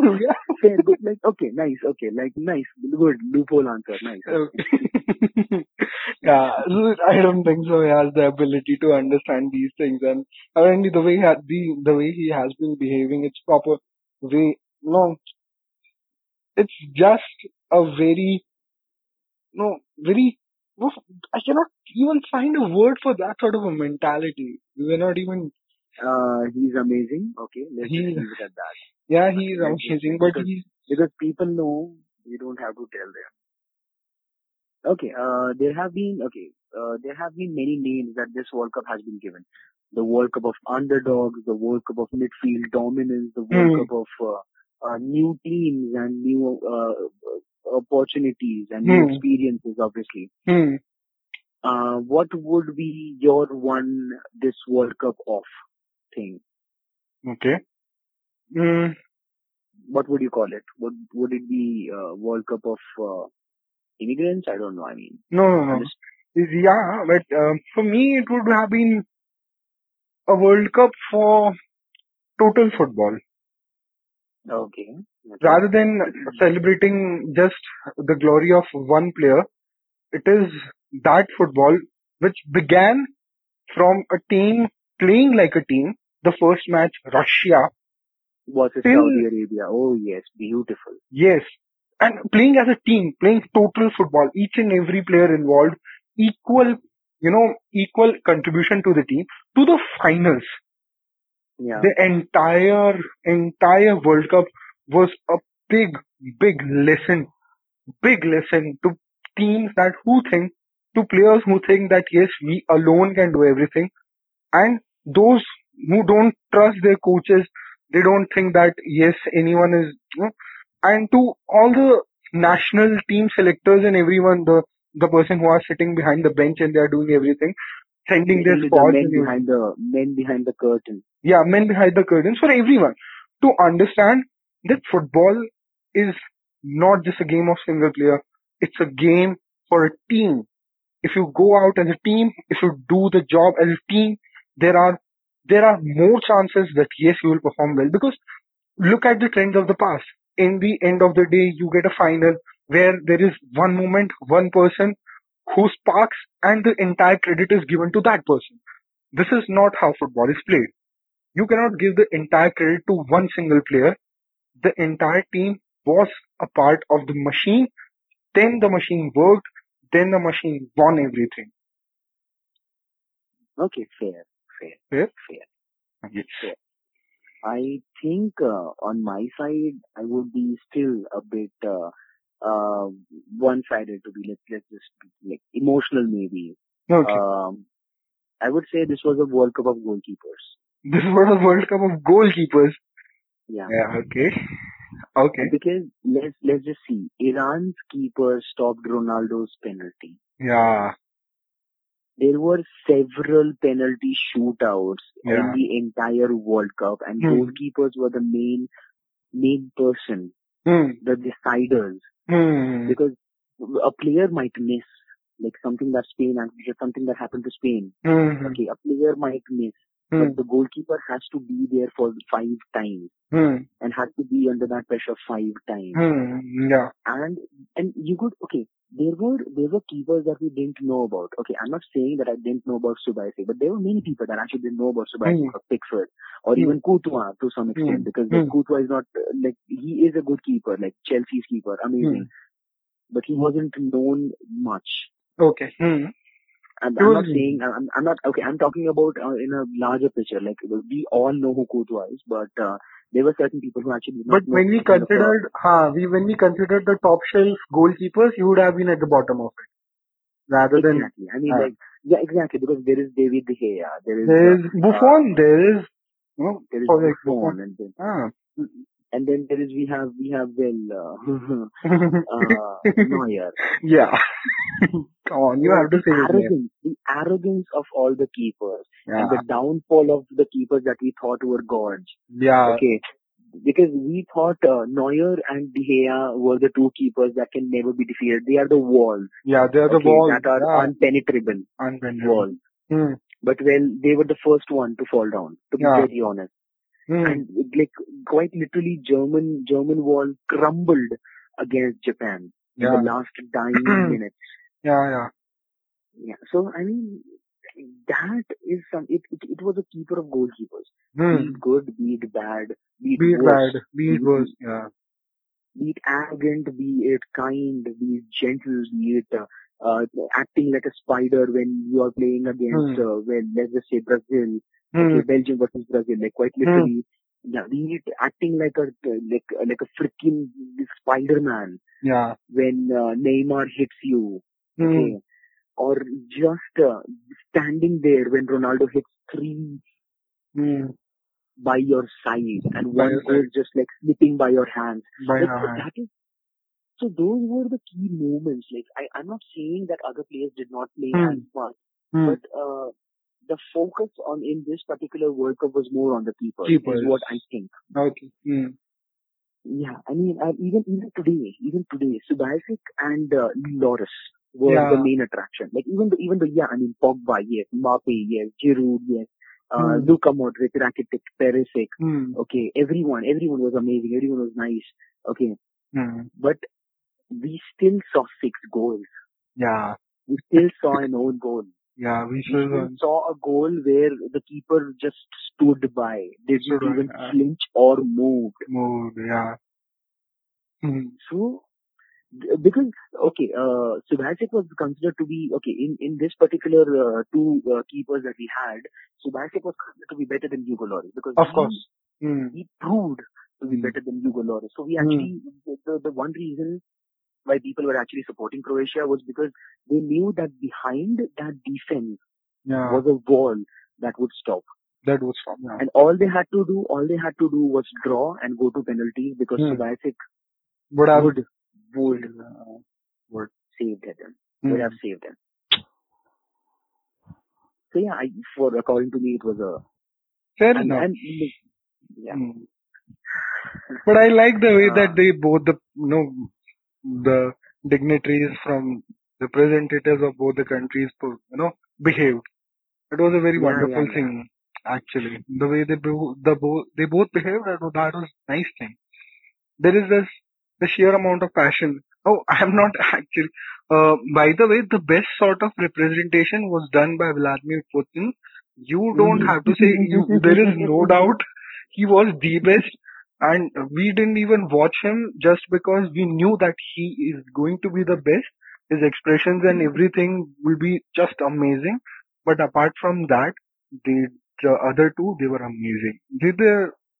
yeah. fair, good. Like, okay, nice. Okay, like, nice. Good. Loophole answer. Nice. Okay. yeah, I don't think so. He has the ability to understand these things, and apparently the way he ha- the the way he has been behaving, it's proper way. No, it's just a very no very. No, I cannot even find a word for that sort of a mentality. We are not even. Uh, he's amazing. Okay, let's just leave it at that. yeah, he's Let's amazing, leave but because he's because people know we don't have to tell them. Okay, uh, there have been okay, uh, there have been many names that this World Cup has been given. The World Cup of underdogs, the World Cup of midfield dominance, the World hmm, Cup of uh, uh, new teams and new uh, opportunities and new hmm, experiences. Obviously, hmm. uh, what would be your one this World Cup off thing? Okay. Mm, What would you call it? Would would it be uh, World Cup of uh, immigrants? I don't know. I mean, no, no, no. understand. Yeah, but um, for me, it would have been a World Cup for total football. Okay. Okay. Rather than celebrating just the glory of one player, it is that football which began from a team playing like a team. The first match, Russia, Versus till, Saudi Arabia. Oh yes, beautiful. yes, and playing as a team, playing total football, each and every player involved, equal, you know, equal contribution to the team, to the finals. Yeah. the entire entire World Cup was a big big lesson, big lesson to teams that who think to players who think that yes we alone can do everything, and those who don't trust their coaches, they don't think that yes anyone is, you know, and to all the national team selectors and everyone the the person who are sitting behind the bench and they are doing everything, sending their Basically, the men behind the men behind the curtain. Yeah, men behind the curtains for everyone to understand that football is not just a game of single player. It's a game for a team. If you go out as a team, if you do the job as a team, there are there are more chances that yes, you will perform well because look at the trends of the past. in the end of the day, you get a final where there is one moment, one person who sparks and the entire credit is given to that person. This is not how football is played. You cannot give the entire credit to one single player. The entire team was a part of the machine. Then the machine worked. Then the machine won everything. Okay, fair, fair, Fair? fair. Fair. I think uh, on my side, I would be still a bit uh, uh, one-sided to be let's let's just be, like emotional maybe. Okay. Um, I would say this was a World Cup of goalkeepers. this was a World Cup of goalkeepers. Yeah. Yeah. Okay. Okay. Because let's let's just see. Iran's keeper stopped Ronaldo's penalty. Yeah. There were several penalty shootouts Yeah. in the entire World Cup, and Hmm. goalkeepers were the main main person, Hmm. the deciders. Hmm. Because a player might miss, like something that Spain and something that happened to Spain. Hmm. Okay, a player might miss, Hmm. but the goalkeeper has to be there for five times Hmm. and has to be under that pressure five times. Hmm. Yeah. and and you could okay there were there were keepers that we didn't know about okay i'm not saying that i didn't know about Subasic, but there were many people that actually didn't know about Subasic Hmm. or Pickford or Hmm. even Courtois to some extent Hmm. because Hmm. like, Courtois is not like he is a good keeper like Chelsea's keeper amazing but he wasn't known much Okay. He I'm not saying I'm, I'm not okay I'm talking about uh, in a larger picture like we all know who Courtois is but uh, there were certain people who actually But when we who kind of, considered, huh, we when we considered the top shelf goalkeepers, you would have been at the bottom of it, rather than Exactly. I mean, uh, like, yeah, exactly. Because there is David De Gea, there is, there uh, Buffon, there is, you know, there is like Buffon, and then Ah. And then there is we have we have well uh, uh, Neuer. yeah. Come on, you have to say arrogance, the arrogance of all the keepers, Yeah. and the downfall of the keepers that we thought were gods. Yeah. Okay. Because we thought uh, Neuer and De Gea were the two keepers that can never be defeated. They are the walls Yeah, they are the okay, walls. that are yeah. unpenetrable Unbendable. walls. Hmm. But well, they were the first one to fall down. To be Yeah. very honest. Hmm. and like quite literally German German wall crumbled against Japan in the last dying minutes. Yeah, yeah. Yeah. So I mean that is some it, it, it was a keeper of goalkeepers. Be Hmm. it good, be it bad, be it Be it worse, bad, be it be- worse. Yeah. be it arrogant, be it kind, be it gentle, be it uh, uh, acting like a spider when you are playing against, Hmm. uh, well, let's just say Brazil, Hmm. okay, Belgium versus Brazil, like quite literally, yeah, be it acting like a like like a freaking Spider-Man Yeah. when uh, Neymar hits you, Hmm. okay, or just uh, standing there when Ronaldo hits three Hmm. by your side and By one goes just like slipping by your hands. By Like, your hand. that is so those were the key moments. Like I, I'm not saying that other players did not play Hmm. as much, Hmm. but uh, the focus on in this particular World Cup was more on the keepers. Keepers. Is what I think. Okay. Hmm. Yeah, I mean, uh, even even today, even today, Subasic and uh, Lloris were Yeah. the main attraction. Like even the even the yeah, I mean Pogba, yes, Mbappe, yes, Giroud, yes, uh, Hmm. Luka Modric, Rakitic, Perisic. Hmm. Okay, everyone, everyone was amazing. Everyone was nice. Okay, Hmm. but we still saw six goals. Yeah. We still saw an own goal. Yeah. We We should still saw a goal where the keeper just stood by, didn't Stood even uh. flinch or moved. moved. Yeah. Hmm. So, because, okay, uh, Subasic was considered to be, okay, in, in this particular uh, two uh, keepers that we had, Subasic was considered to be better than Hugo Lloris because Of he, course. Hmm. he proved to be Hmm. better than Hugo Lloris. So we Hmm. actually, the, the, the one reason why people were actually supporting Croatia was because they knew that behind that defense Yeah. was a wall that would stop. That was fun. Yeah. And all they had to do, all they had to do was draw and go to penalties because Hmm. Subasic Would have. would, would Uh, would. saved them. Hmm. would have saved them. So yeah, I, for according to me, it was a Fair and, enough. and yeah, Hmm. But I like the way Uh, that they both the you know the dignitaries from representatives of both the countries you know behaved. It was a very Yeah, wonderful yeah, thing actually. The way they bo- the bo- they both behaved that was, that was nice thing. there is this the sheer amount of passion. Oh, I'm not actually. Uh, by the way, the best sort of representation was done by Vladimir Putin. You don't have to say you, there is no doubt he was the best and we didn't even watch him just because we knew that he is going to be the best. His expressions and everything will be just amazing. But apart from that, the, the other two, they were amazing. They, they,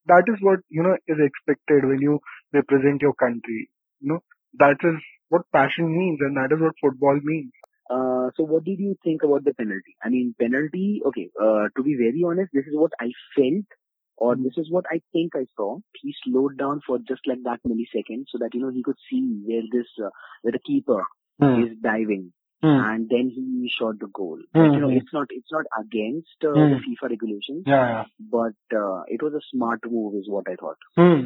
that is what, you know, is expected when you represent your country. You know, that is what passion means and that is what football means. Uh, so what did you think about the penalty? I mean, penalty, okay, uh, to be very honest, this is what I felt or this is what I think I saw. He slowed down for just like that millisecond so that, you know, he could see where this, uh, where the keeper Hmm. is diving. Hmm. And then he shot the goal. Hmm, Like, you know, hmm. it's not, it's not against uh, Hmm. the FIFA regulations, Yeah, yeah. but uh, it was a smart move is what I thought. Hmm.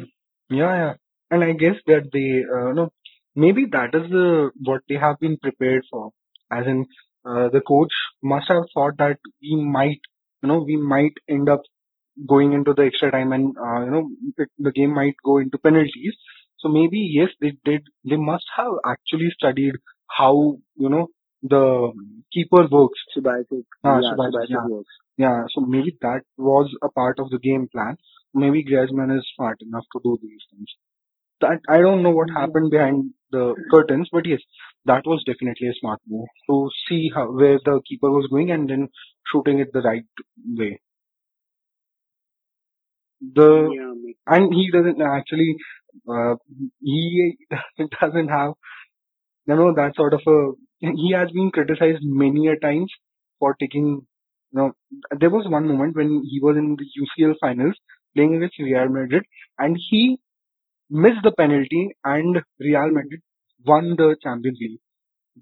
Yeah, yeah. And I guess that they, uh, no, maybe that is the what they have been prepared for. As in, uh, the coach must have thought that we might, you know, we might end up going into the extra time, and uh, you know, it, the game might go into penalties. So maybe yes, they did. They must have actually studied how you know the keeper works. Subasic, Ah, yeah, Subasic, yeah. works. Yeah, so maybe that was a part of the game plan. Maybe Griezmann is smart enough to do these things. That I don't know what Mhm. happened behind the curtains, but yes, that was definitely a smart move to see how where the keeper was going and then shooting it the right way. The Yeah, and he doesn't actually uh, he doesn't have you know that sort of a he has been criticized many a times for taking you know there was one moment when he was in the UCL finals playing against Real Madrid and he missed the penalty and Real Madrid won the Champions League.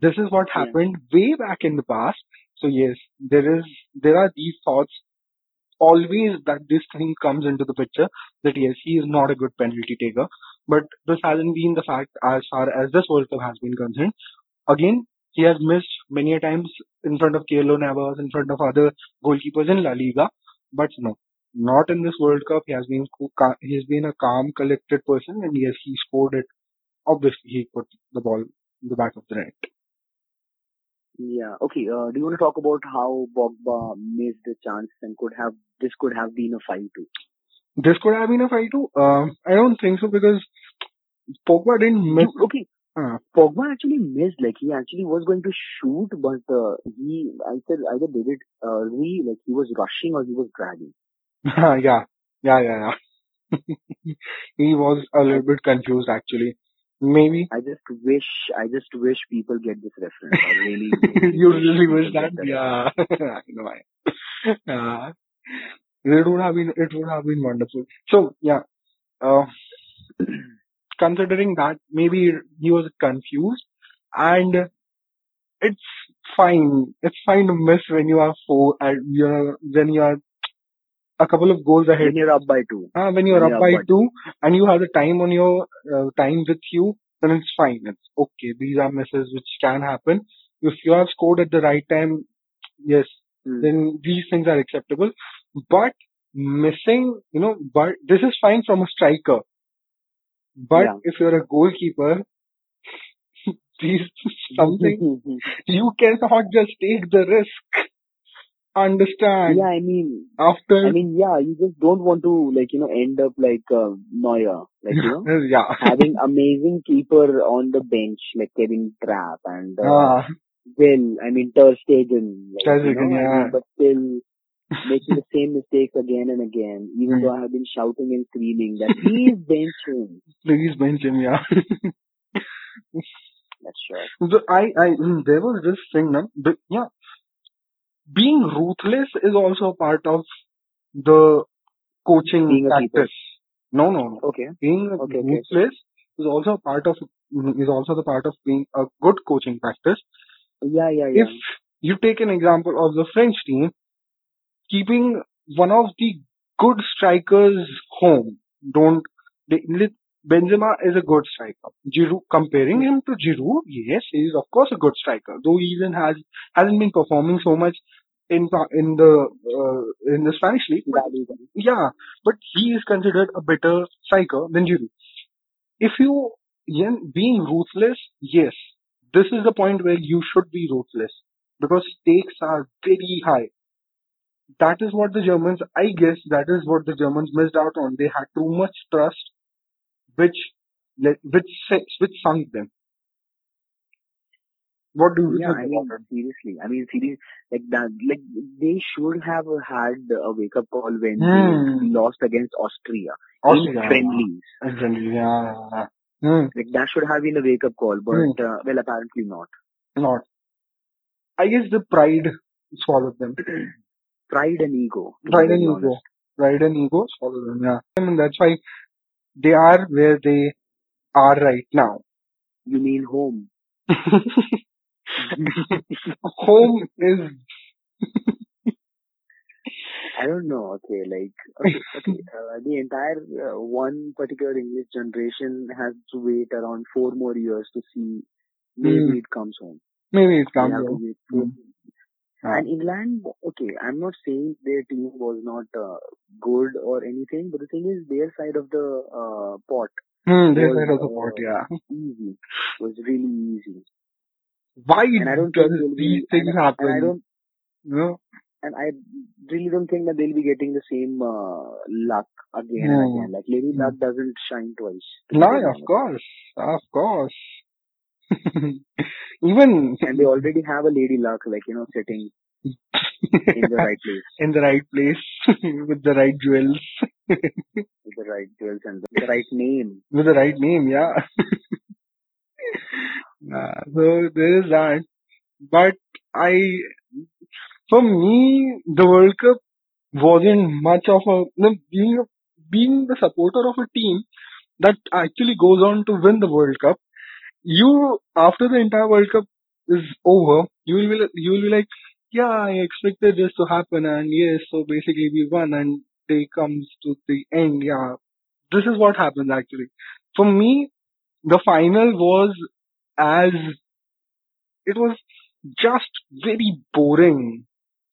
This is what Yeah. happened way back in the past. So yes, there is there are these thoughts always that this thing comes into the picture that yes, he is not a good penalty taker. But this hasn't been the fact as far as this World Cup has been concerned. Again, he has missed many a times in front of Keylor Navas, in front of other goalkeepers in La Liga. But no, not in this World Cup. He has been he has been a calm, collected person, and yes, he scored it. Obviously, he put the ball in the back of the net. Yeah. Okay. Uh, do you want to talk about how Pogba missed the chance and could have this could have been a five two? This could have been a fight too. Um, I don't think so because Pogba didn't miss. Okay. Uh, Pogba actually missed. Like he actually was going to shoot, but uh, he I said either did it early, like he was rushing or he was dragging. yeah, yeah, yeah, yeah. he was a little bit confused actually. Maybe I just wish I just wish people get this reference. I really you really wish people that. Yeah, I know. I, uh, it would have been it would have been wonderful. So yeah, uh, considering that maybe he was confused and it's fine. It's fine to miss when you are four and you're when you are a couple of goals ahead. When you're up by two. Uh, when you're When up you're by up by two and you have the time on your uh, time with you, then it's fine. It's okay. These are misses which can happen. If you have scored at the right time, yes, Hmm. then these things are acceptable. But missing, you know, but this is fine from a striker. But Yeah. if you're a goalkeeper, these something you cannot just take the risk. Understand? yeah, I mean, After I mean, yeah, you just don't want to like you know end up like uh, Neuer, like you know. yeah. having amazing keeper on the bench like Kevin Trapp and uh, Ah, Will, I mean Ter Stegen, like, Ter you know, Stegen, I yeah. mean, but still making the same mistakes again and again. Even Mm. though I have been shouting and screaming that please bench him. please bench him, yeah. That's sure. So I, I, mm, there was this thing, no? But, yeah. Being ruthless is also a part of the coaching Being a practice. No, no, no. Okay. Being Okay, okay. ruthless is also a part of, is also the part of being a good coaching practice. Yeah, yeah, yeah. If you take an example of the French team, keeping one of the good strikers home, don't, they, Benzema is a good striker. Giroud, comparing him to Giroud, yes, he is of course a good striker, though he even has, hasn't been performing so much in, in the, uh, in the Spanish league. But yeah, but he is considered a better striker than Giroud. if you yeah, being ruthless, yes, this is the point where you should be ruthless because stakes are very high. That is what the Germans, I guess, that is what the Germans missed out on. They had too much trust, which which which sunk them. What do you Yeah, think I mean, seriously. I mean, seriously, like that, like they should have had a wake up call when Hmm. they lost against Austria in Austria, friendlies. Exactly, yeah. Hmm. Like that should have been a wake up call, Hmm. but uh, well, apparently not. Not. I guess the pride swallowed them. Pride and ego, Pride and very ego. Pride and ego Follow them, yeah. And that's why they are where they are right now. You mean home? Home is I don't know. Okay, like okay, okay. Uh, the entire uh, one particular English generation has to wait around four more years to see maybe Hmm. it comes home. maybe it comes have to And England, okay, I'm not saying their team was not uh, good or anything, but the thing is, their side of the uh, pot Hmm, this was side of the pot, uh, yeah. easy, was really easy. Why And I don't does these things and, and I happen? don't, You know? and I really don't think that they'll be getting the same uh, luck again and Hmm. again. Like Lady Hmm. Luck doesn't shine twice. No, of course. Of course. Even And they already have a Lady Luck, like you know, sitting in the right place in the right place with the right jewels, with the right jewels and the, the right name. with the right name, yeah. Uh, so there is that. But I, for me, the World Cup wasn't much of a, no, being a, being the supporter of a team that actually goes on to win the World Cup. You, after the entire World Cup is over, you will be, you will be like, yeah, I expected this to happen and yes, so basically we won and day comes to the end, yeah. This is what happens actually. For me, the final was as, it was just very boring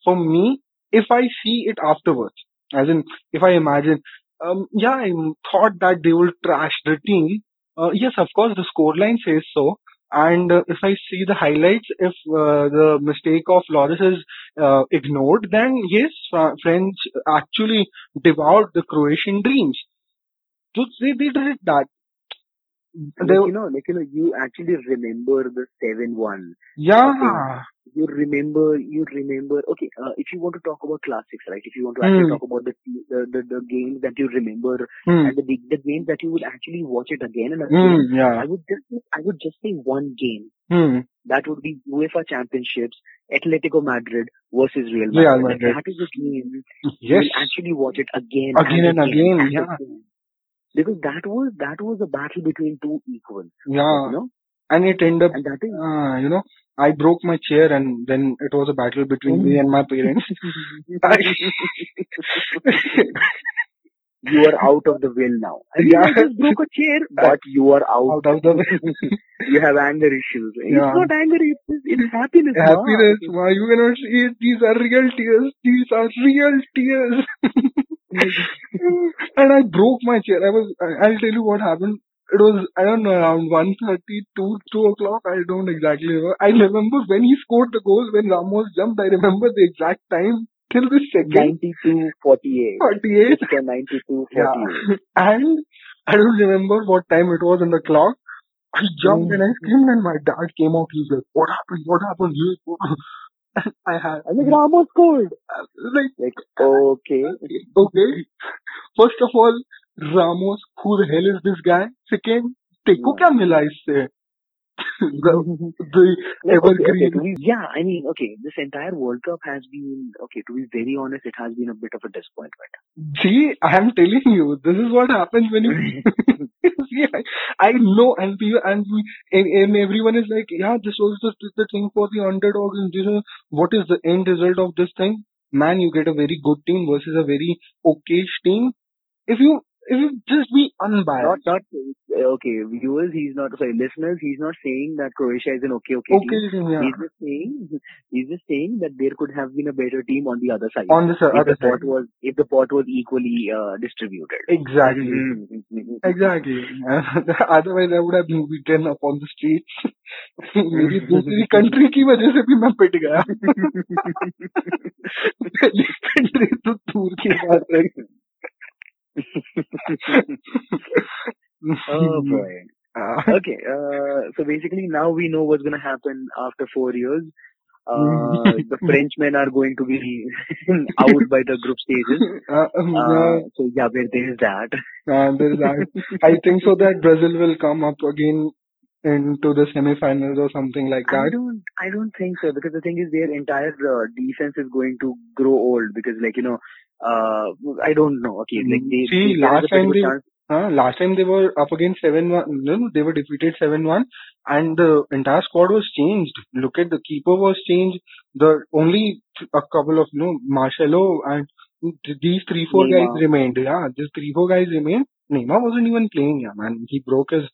for me if I see it afterwards. As in, if I imagine, um, yeah, I thought that they will trash the team. Uh, yes, of course, the scoreline says so. And uh, if I see the highlights, if uh, the mistake of Lloris is uh, ignored, then yes, Fra- French actually devoured the Croatian dreams. So they, they did that. Like They, you know, like you know, you actually remember the seven one. yeah. You remember, you remember. Okay, uh, if you want to talk about classics, right? If you want to actually Hmm. talk about the the the, the games that you remember Hmm. and the the games that you would actually watch it again and Hmm. again, Yeah. I would just I would just say one game. Hmm. That would be UEFA Championships, Atletico Madrid versus Real Real Madrid. Like, Madrid. that is a game you Yes. will actually watch it again Again and again. and Yeah. again. Because that was that was a battle between two equals, Yeah. you know, And it ended up, and that is uh, you know, I broke my chair and then it was a battle between me and my parents. you are out of the will now. I mean, Yeah. you just broke a chair, but you are out. Out of the way. you have anger issues. It's Yeah. not anger, it's, it's happiness. Happiness, why you cannot see it? These are real tears. These are real tears. and I broke my chair. I was, I'll tell you what happened. It was, I don't know, around 1.30, 2, 2 o'clock. I don't exactly remember. I remember when he scored the goal, when Ramos jumped, I remember the exact time till the second 92 48. 48. Mr. 92 Yeah. And I don't remember what time it was on the clock. I jumped and I mm-hmm. screamed and my dad came out. He was like, what happened? What happened? He was, I had, I was like, Ramos scored. like, Like, okay. okay. First of all, Ramos, who the hell is this guy? Second, Teko yeah. kya mila isse? the, the yeah, evergreen. Okay, okay, be, yeah, I mean, okay, this entire World Cup has been, okay, to be very honest, it has been a bit of a disappointment. See, I am telling you, this is what happens when you. see, I, I, know, and people, and, and, and everyone is like, yeah, this was the, the thing for the underdogs, and this what is the end result of this thing? Man, you get a very good team versus a very okayish team. If you just be unbiased. Not, not okay, viewers. He's not sorry, listeners. He's not saying that Croatia is an okay, okay, okay, team. yeah. He's just saying he's just saying that there could have been a better team on the other side. On the if other the pot side. was if the pot was equally uh, distributed. Exactly. Mhm. Exactly. Otherwise, I would have been beaten up on the streets. मेरी दूसरी country की वजह से भी मैं पिट गया पहली country तो दूर की बात है oh boy. Uh, Okay. Uh, so basically, now we know what's going to happen after four years. Uh, the Frenchmen are going to be out by the group stages. uh, um, Uh, so yeah, there, there is that. uh, there is that. I think so that Brazil will come up again into the semi-finals or something like that. I don't, I don't think so because the thing is their entire uh, defense is going to grow old because like you know, uh, I don't know. Okay, like they, See, they, last a bit of time they- Uh, last time they were up against 7-1, no, no, they were defeated 7-1 and the entire squad was changed. Look at the keeper was changed. The only a couple of, you know, Marcelo and these three, four Neymar. guys remained. Yeah, these three, four guys remained. Neymar wasn't even playing, yeah, man. He broke his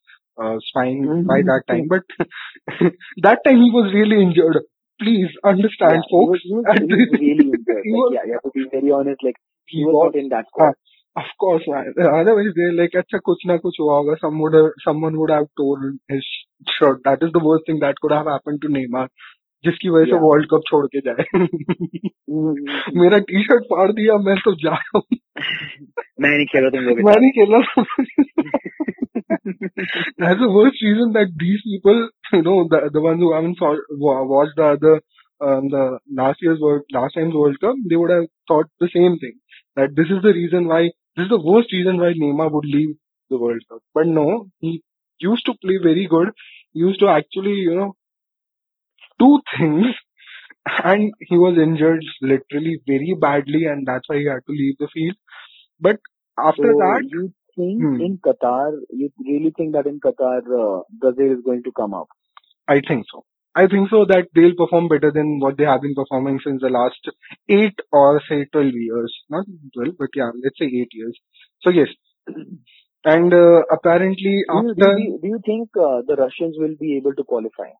uh, spine by that time, but that time he was really injured. Please understand, yeah, folks. He was, And he was really injured. he Like, was- yeah, you have to be very honest. Like he, he was, was not in that squad. Of course, man. Otherwise, they're like, अच्छा कुछ ना कुछ हुआ होगा. Some would have, someone would have torn his shirt. That is the worst thing that could have happened to Neymar. जिसकी वजह से Yeah. World cup छोड़ के जाए Mhm. मेरा टी शर्ट फाड़ दिया मैं तो जा रहा हूँ मैं नहीं खेला तुम लोग के मैं साथ। नहीं खेला That's the worst reason that these people, you know, the the ones who haven't saw, wa- watched the other, um, the last year's world, last time's World Cup, they would have thought the same thing. That this is the reason why, this is the worst reason why Neymar would leave the World Cup. But no, he used to play very good. He used to actually, you know, do things. And he was injured literally very badly, and that's why he had to leave the field. But after so that, you think Hmm. in Qatar, you really think that in Qatar, uh, Brazil is going to come up? I think so. I think so that they'll perform better than what they have been performing since the last eight or say 12 years. Not 12, but yeah, let's say eight years. So yes. And uh, apparently Do you, do, after, you, do you think uh, the Russians will be able to qualify?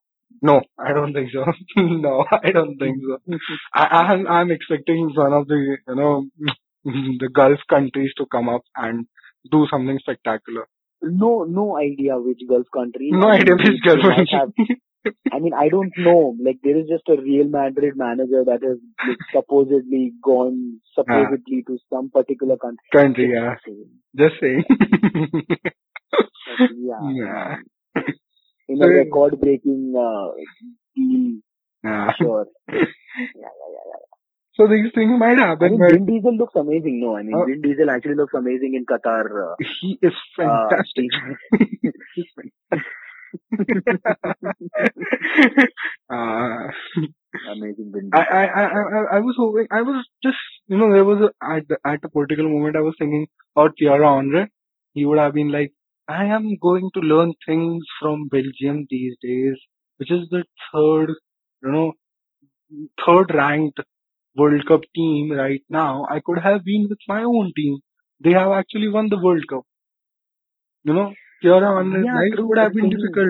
no, I don't think so. no, I don't think so. I, I'm, I'm expecting one of the, you know, the Gulf countries to come up and do something spectacular. No, no idea which Gulf country. No idea which Gulf country. have- I mean, I don't know. Like, there is just a Real Madrid manager that has like, supposedly gone supposedly to some particular country. country, yeah. Just saying. yeah. yeah. In a record-breaking uh, deal, Yeah. sure. Yeah, yeah, yeah, yeah. So these things might happen. I mean, but Vin Diesel looks amazing. No, I mean, Uh, Vin Diesel actually looks amazing in Qatar. Uh, he is uh, fantastic. team. He's uh, amazing I, I, I, I, I was hoping, I was just, you know, there was a, at, the- at a particular moment I was thinking about Thierry Henry. He would have been like, I am going to learn things from Belgium these days, which is the third, you know, third ranked World Cup team right now. I could have been with my own team. They have actually won the World Cup. You know, Henry's Yeah, life would have been difficult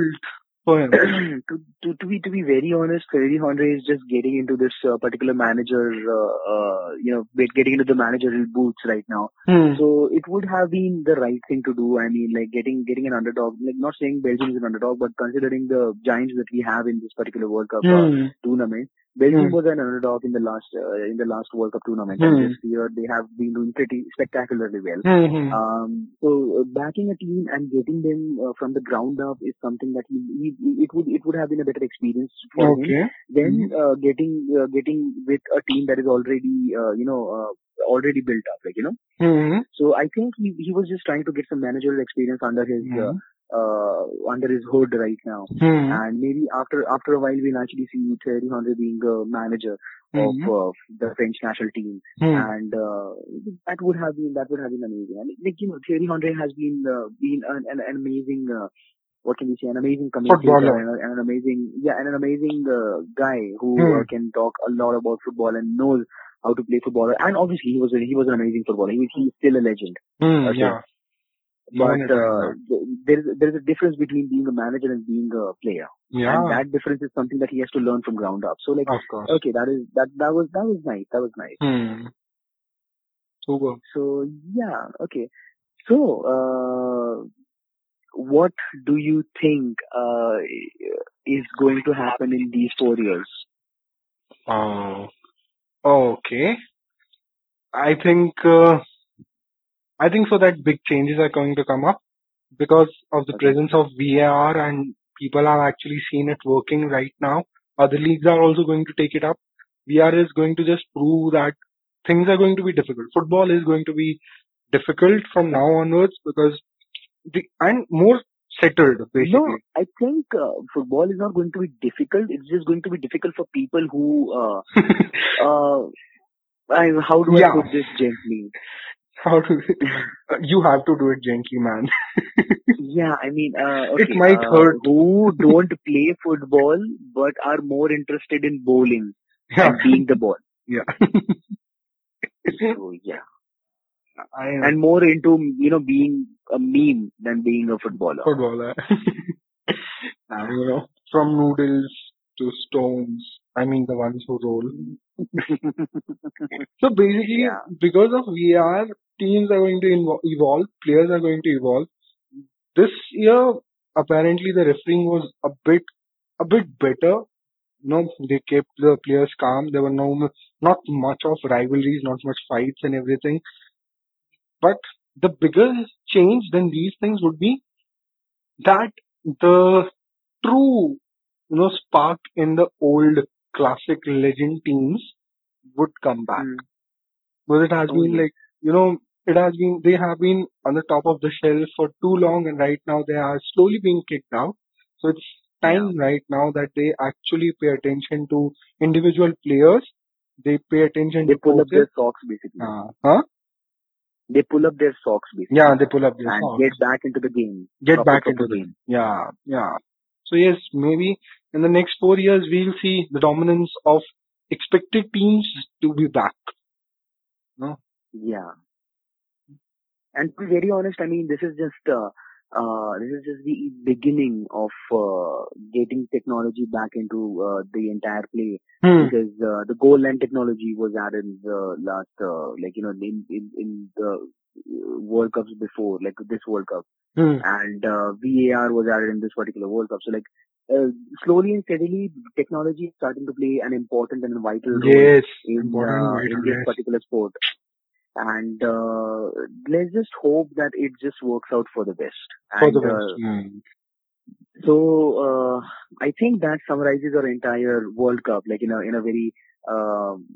for him. to, to to be to be very honest, Thierry Henry is just getting into this uh, particular manager, uh, uh, you know, getting into the managerial boots right now. Hmm. So it would have been the right thing to do. I mean, like getting getting an underdog. Like not saying Belgium is an underdog, but considering the giants that we have in this particular World Cup uh, Hmm. tournament, Belgium Hmm. was an underdog in the last uh, in the last World Cup tournament, Hmm. and this year they have been doing pretty spectacularly well. Hmm. Hmm. Um, so uh, backing a team and getting them uh, from the ground up is something that he, he, it would it would have been a better experience for him. Okay. Then uh, getting uh, getting with a team that is already uh, you know uh, already built up, like you know. Hmm. So I think he he was just trying to get some managerial experience under his uh, Hmm. Uh, under his hood right now. Hmm. And maybe after after a while we'll actually see Thierry Henry being a manager of Hmm. uh, the French national team Hmm. and uh, that would have been that would have been amazing. I mean, like you know, Thierry Henry has been uh, been an, an, an amazing uh, what can we say, an amazing Footballer. and, and an amazing yeah, and an amazing uh, guy who Hmm. uh, can talk a lot about football and knows how to play football. And obviously, he was a, he was an amazing footballer. He, he's still a legend. Hmm. Okay. Yeah. But one is saying uh, there is there is a difference between being a manager and being a player, Yeah, and that difference is something that he has to learn from ground up. So like, okay, that is that that was that was nice. That was nice. Hmm. Super. So yeah, okay. So uh, what do you think uh, is going to happen in these four years? Oh, okay. I think uh, I think so that big changes are going to come up because of the presence of VAR and people have actually seen it working right now. Other leagues are also going to take it up. VAR is going to just prove that things are going to be difficult. Football is going to be difficult from now onwards because the and more settled basically. No, I think uh, football is not going to be difficult. It's just going to be difficult for people who. Uh, uh, I, how do I Yeah. put this gently? How to you have to do it gently, man. Yeah, I mean, uh, It might uh, hurt. who don't play football but are more interested in bowling Yeah, and being the ball. yeah. So yeah, I am and more into you know being a meme than being a footballer. footballer. you know, from noodles to stones. I mean, the ones who roll. So basically, Yeah. because of VAR, teams are going to invo- evolve, players are going to evolve. This year, apparently, the refereeing was a bit, a bit better. No, they kept the players calm. There were no, not much of rivalries, not much fights and everything. But the bigger change than these things would be that the true, you know, spark in the old classic legend teams would come back. Mm. Because it has Oh, been yeah. like, you know, it has been, they have been on the top of the shelf for too long and right now they are slowly being kicked out. So it's time right now that they actually pay attention to individual players. They pay attention They to pull up their socks basically. Uh, huh? They pull up their socks basically. Yeah, they pull up their socks. and socks. get back into the game. Get back into the game. Yeah, yeah. So yes, maybe in the next four years we'll see the dominance of expected teams to be back. No? Yeah. And to be very honest, I mean, this is just, uh, uh, this is just the beginning of, uh, getting technology back into, uh, the entire play Hmm. because, uh, the goal line technology was added in the last, uh, like, you know, in, in, in the uh, World Cups before, like this World Cup Hmm. and, uh, VAR was added in this particular World Cup. So like, uh, slowly and steadily, technology is starting to play an important and vital role Yes. in, uh, in this yes. particular sport. And uh, let's just hope that it just works out for the best. For And the uh, best. Hmm. so uh, I think that summarizes our entire World Cup, like in a in a very um,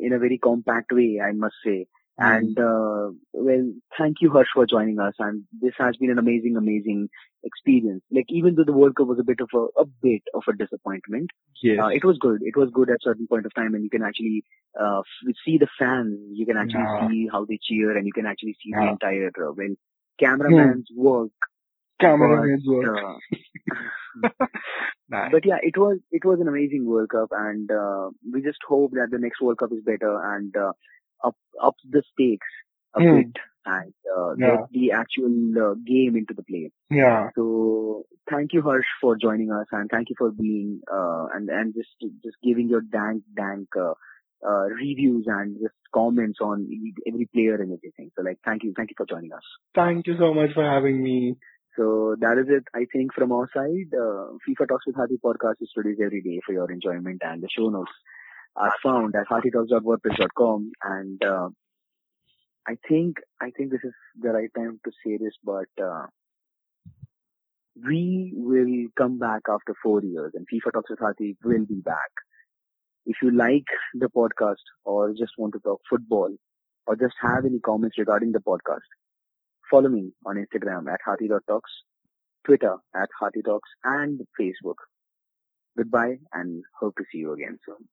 in a very compact way, I must say. Hmm. And uh, well, thank you, Harsh, for joining us. And this has been an amazing, amazing experience. Like even though the World Cup was a bit of a, a bit of a disappointment, Yes. uh, it was good. It was good at certain point of time, and you can actually uh, f- see the fans. You can actually Yeah. see how they cheer, and you can actually see the entire uh, well cameraman's work. Cameraman's but, work. uh, Nice. but yeah, it was it was an amazing World Cup, and uh, we just hope that the next World Cup is better and uh, up the stakes a Hmm. bit and uh, Yeah. get the actual uh, game into the play. Yeah. So thank you, Harsh, for joining us, and thank you for being uh, and and just just giving your dank dank uh, uh, reviews and just comments on every, player and everything. So like, thank you, thank you for joining us. Thank you so much for having me. So that is it, I think, from our side. Uh, FIFA Talks with Hati podcast is produced every day for your enjoyment, and the show notes are found at hatitalks.wordpress.com. And uh, I think I think this is the right time to say this, but uh, we will come back after four years, and FIFA Talks with Hati will be back. If you like the podcast, or just want to talk football, or just have any comments regarding the podcast, follow me on Instagram at Hati.talks, Twitter at Hati Talks, and Facebook. Goodbye and hope to see you again soon.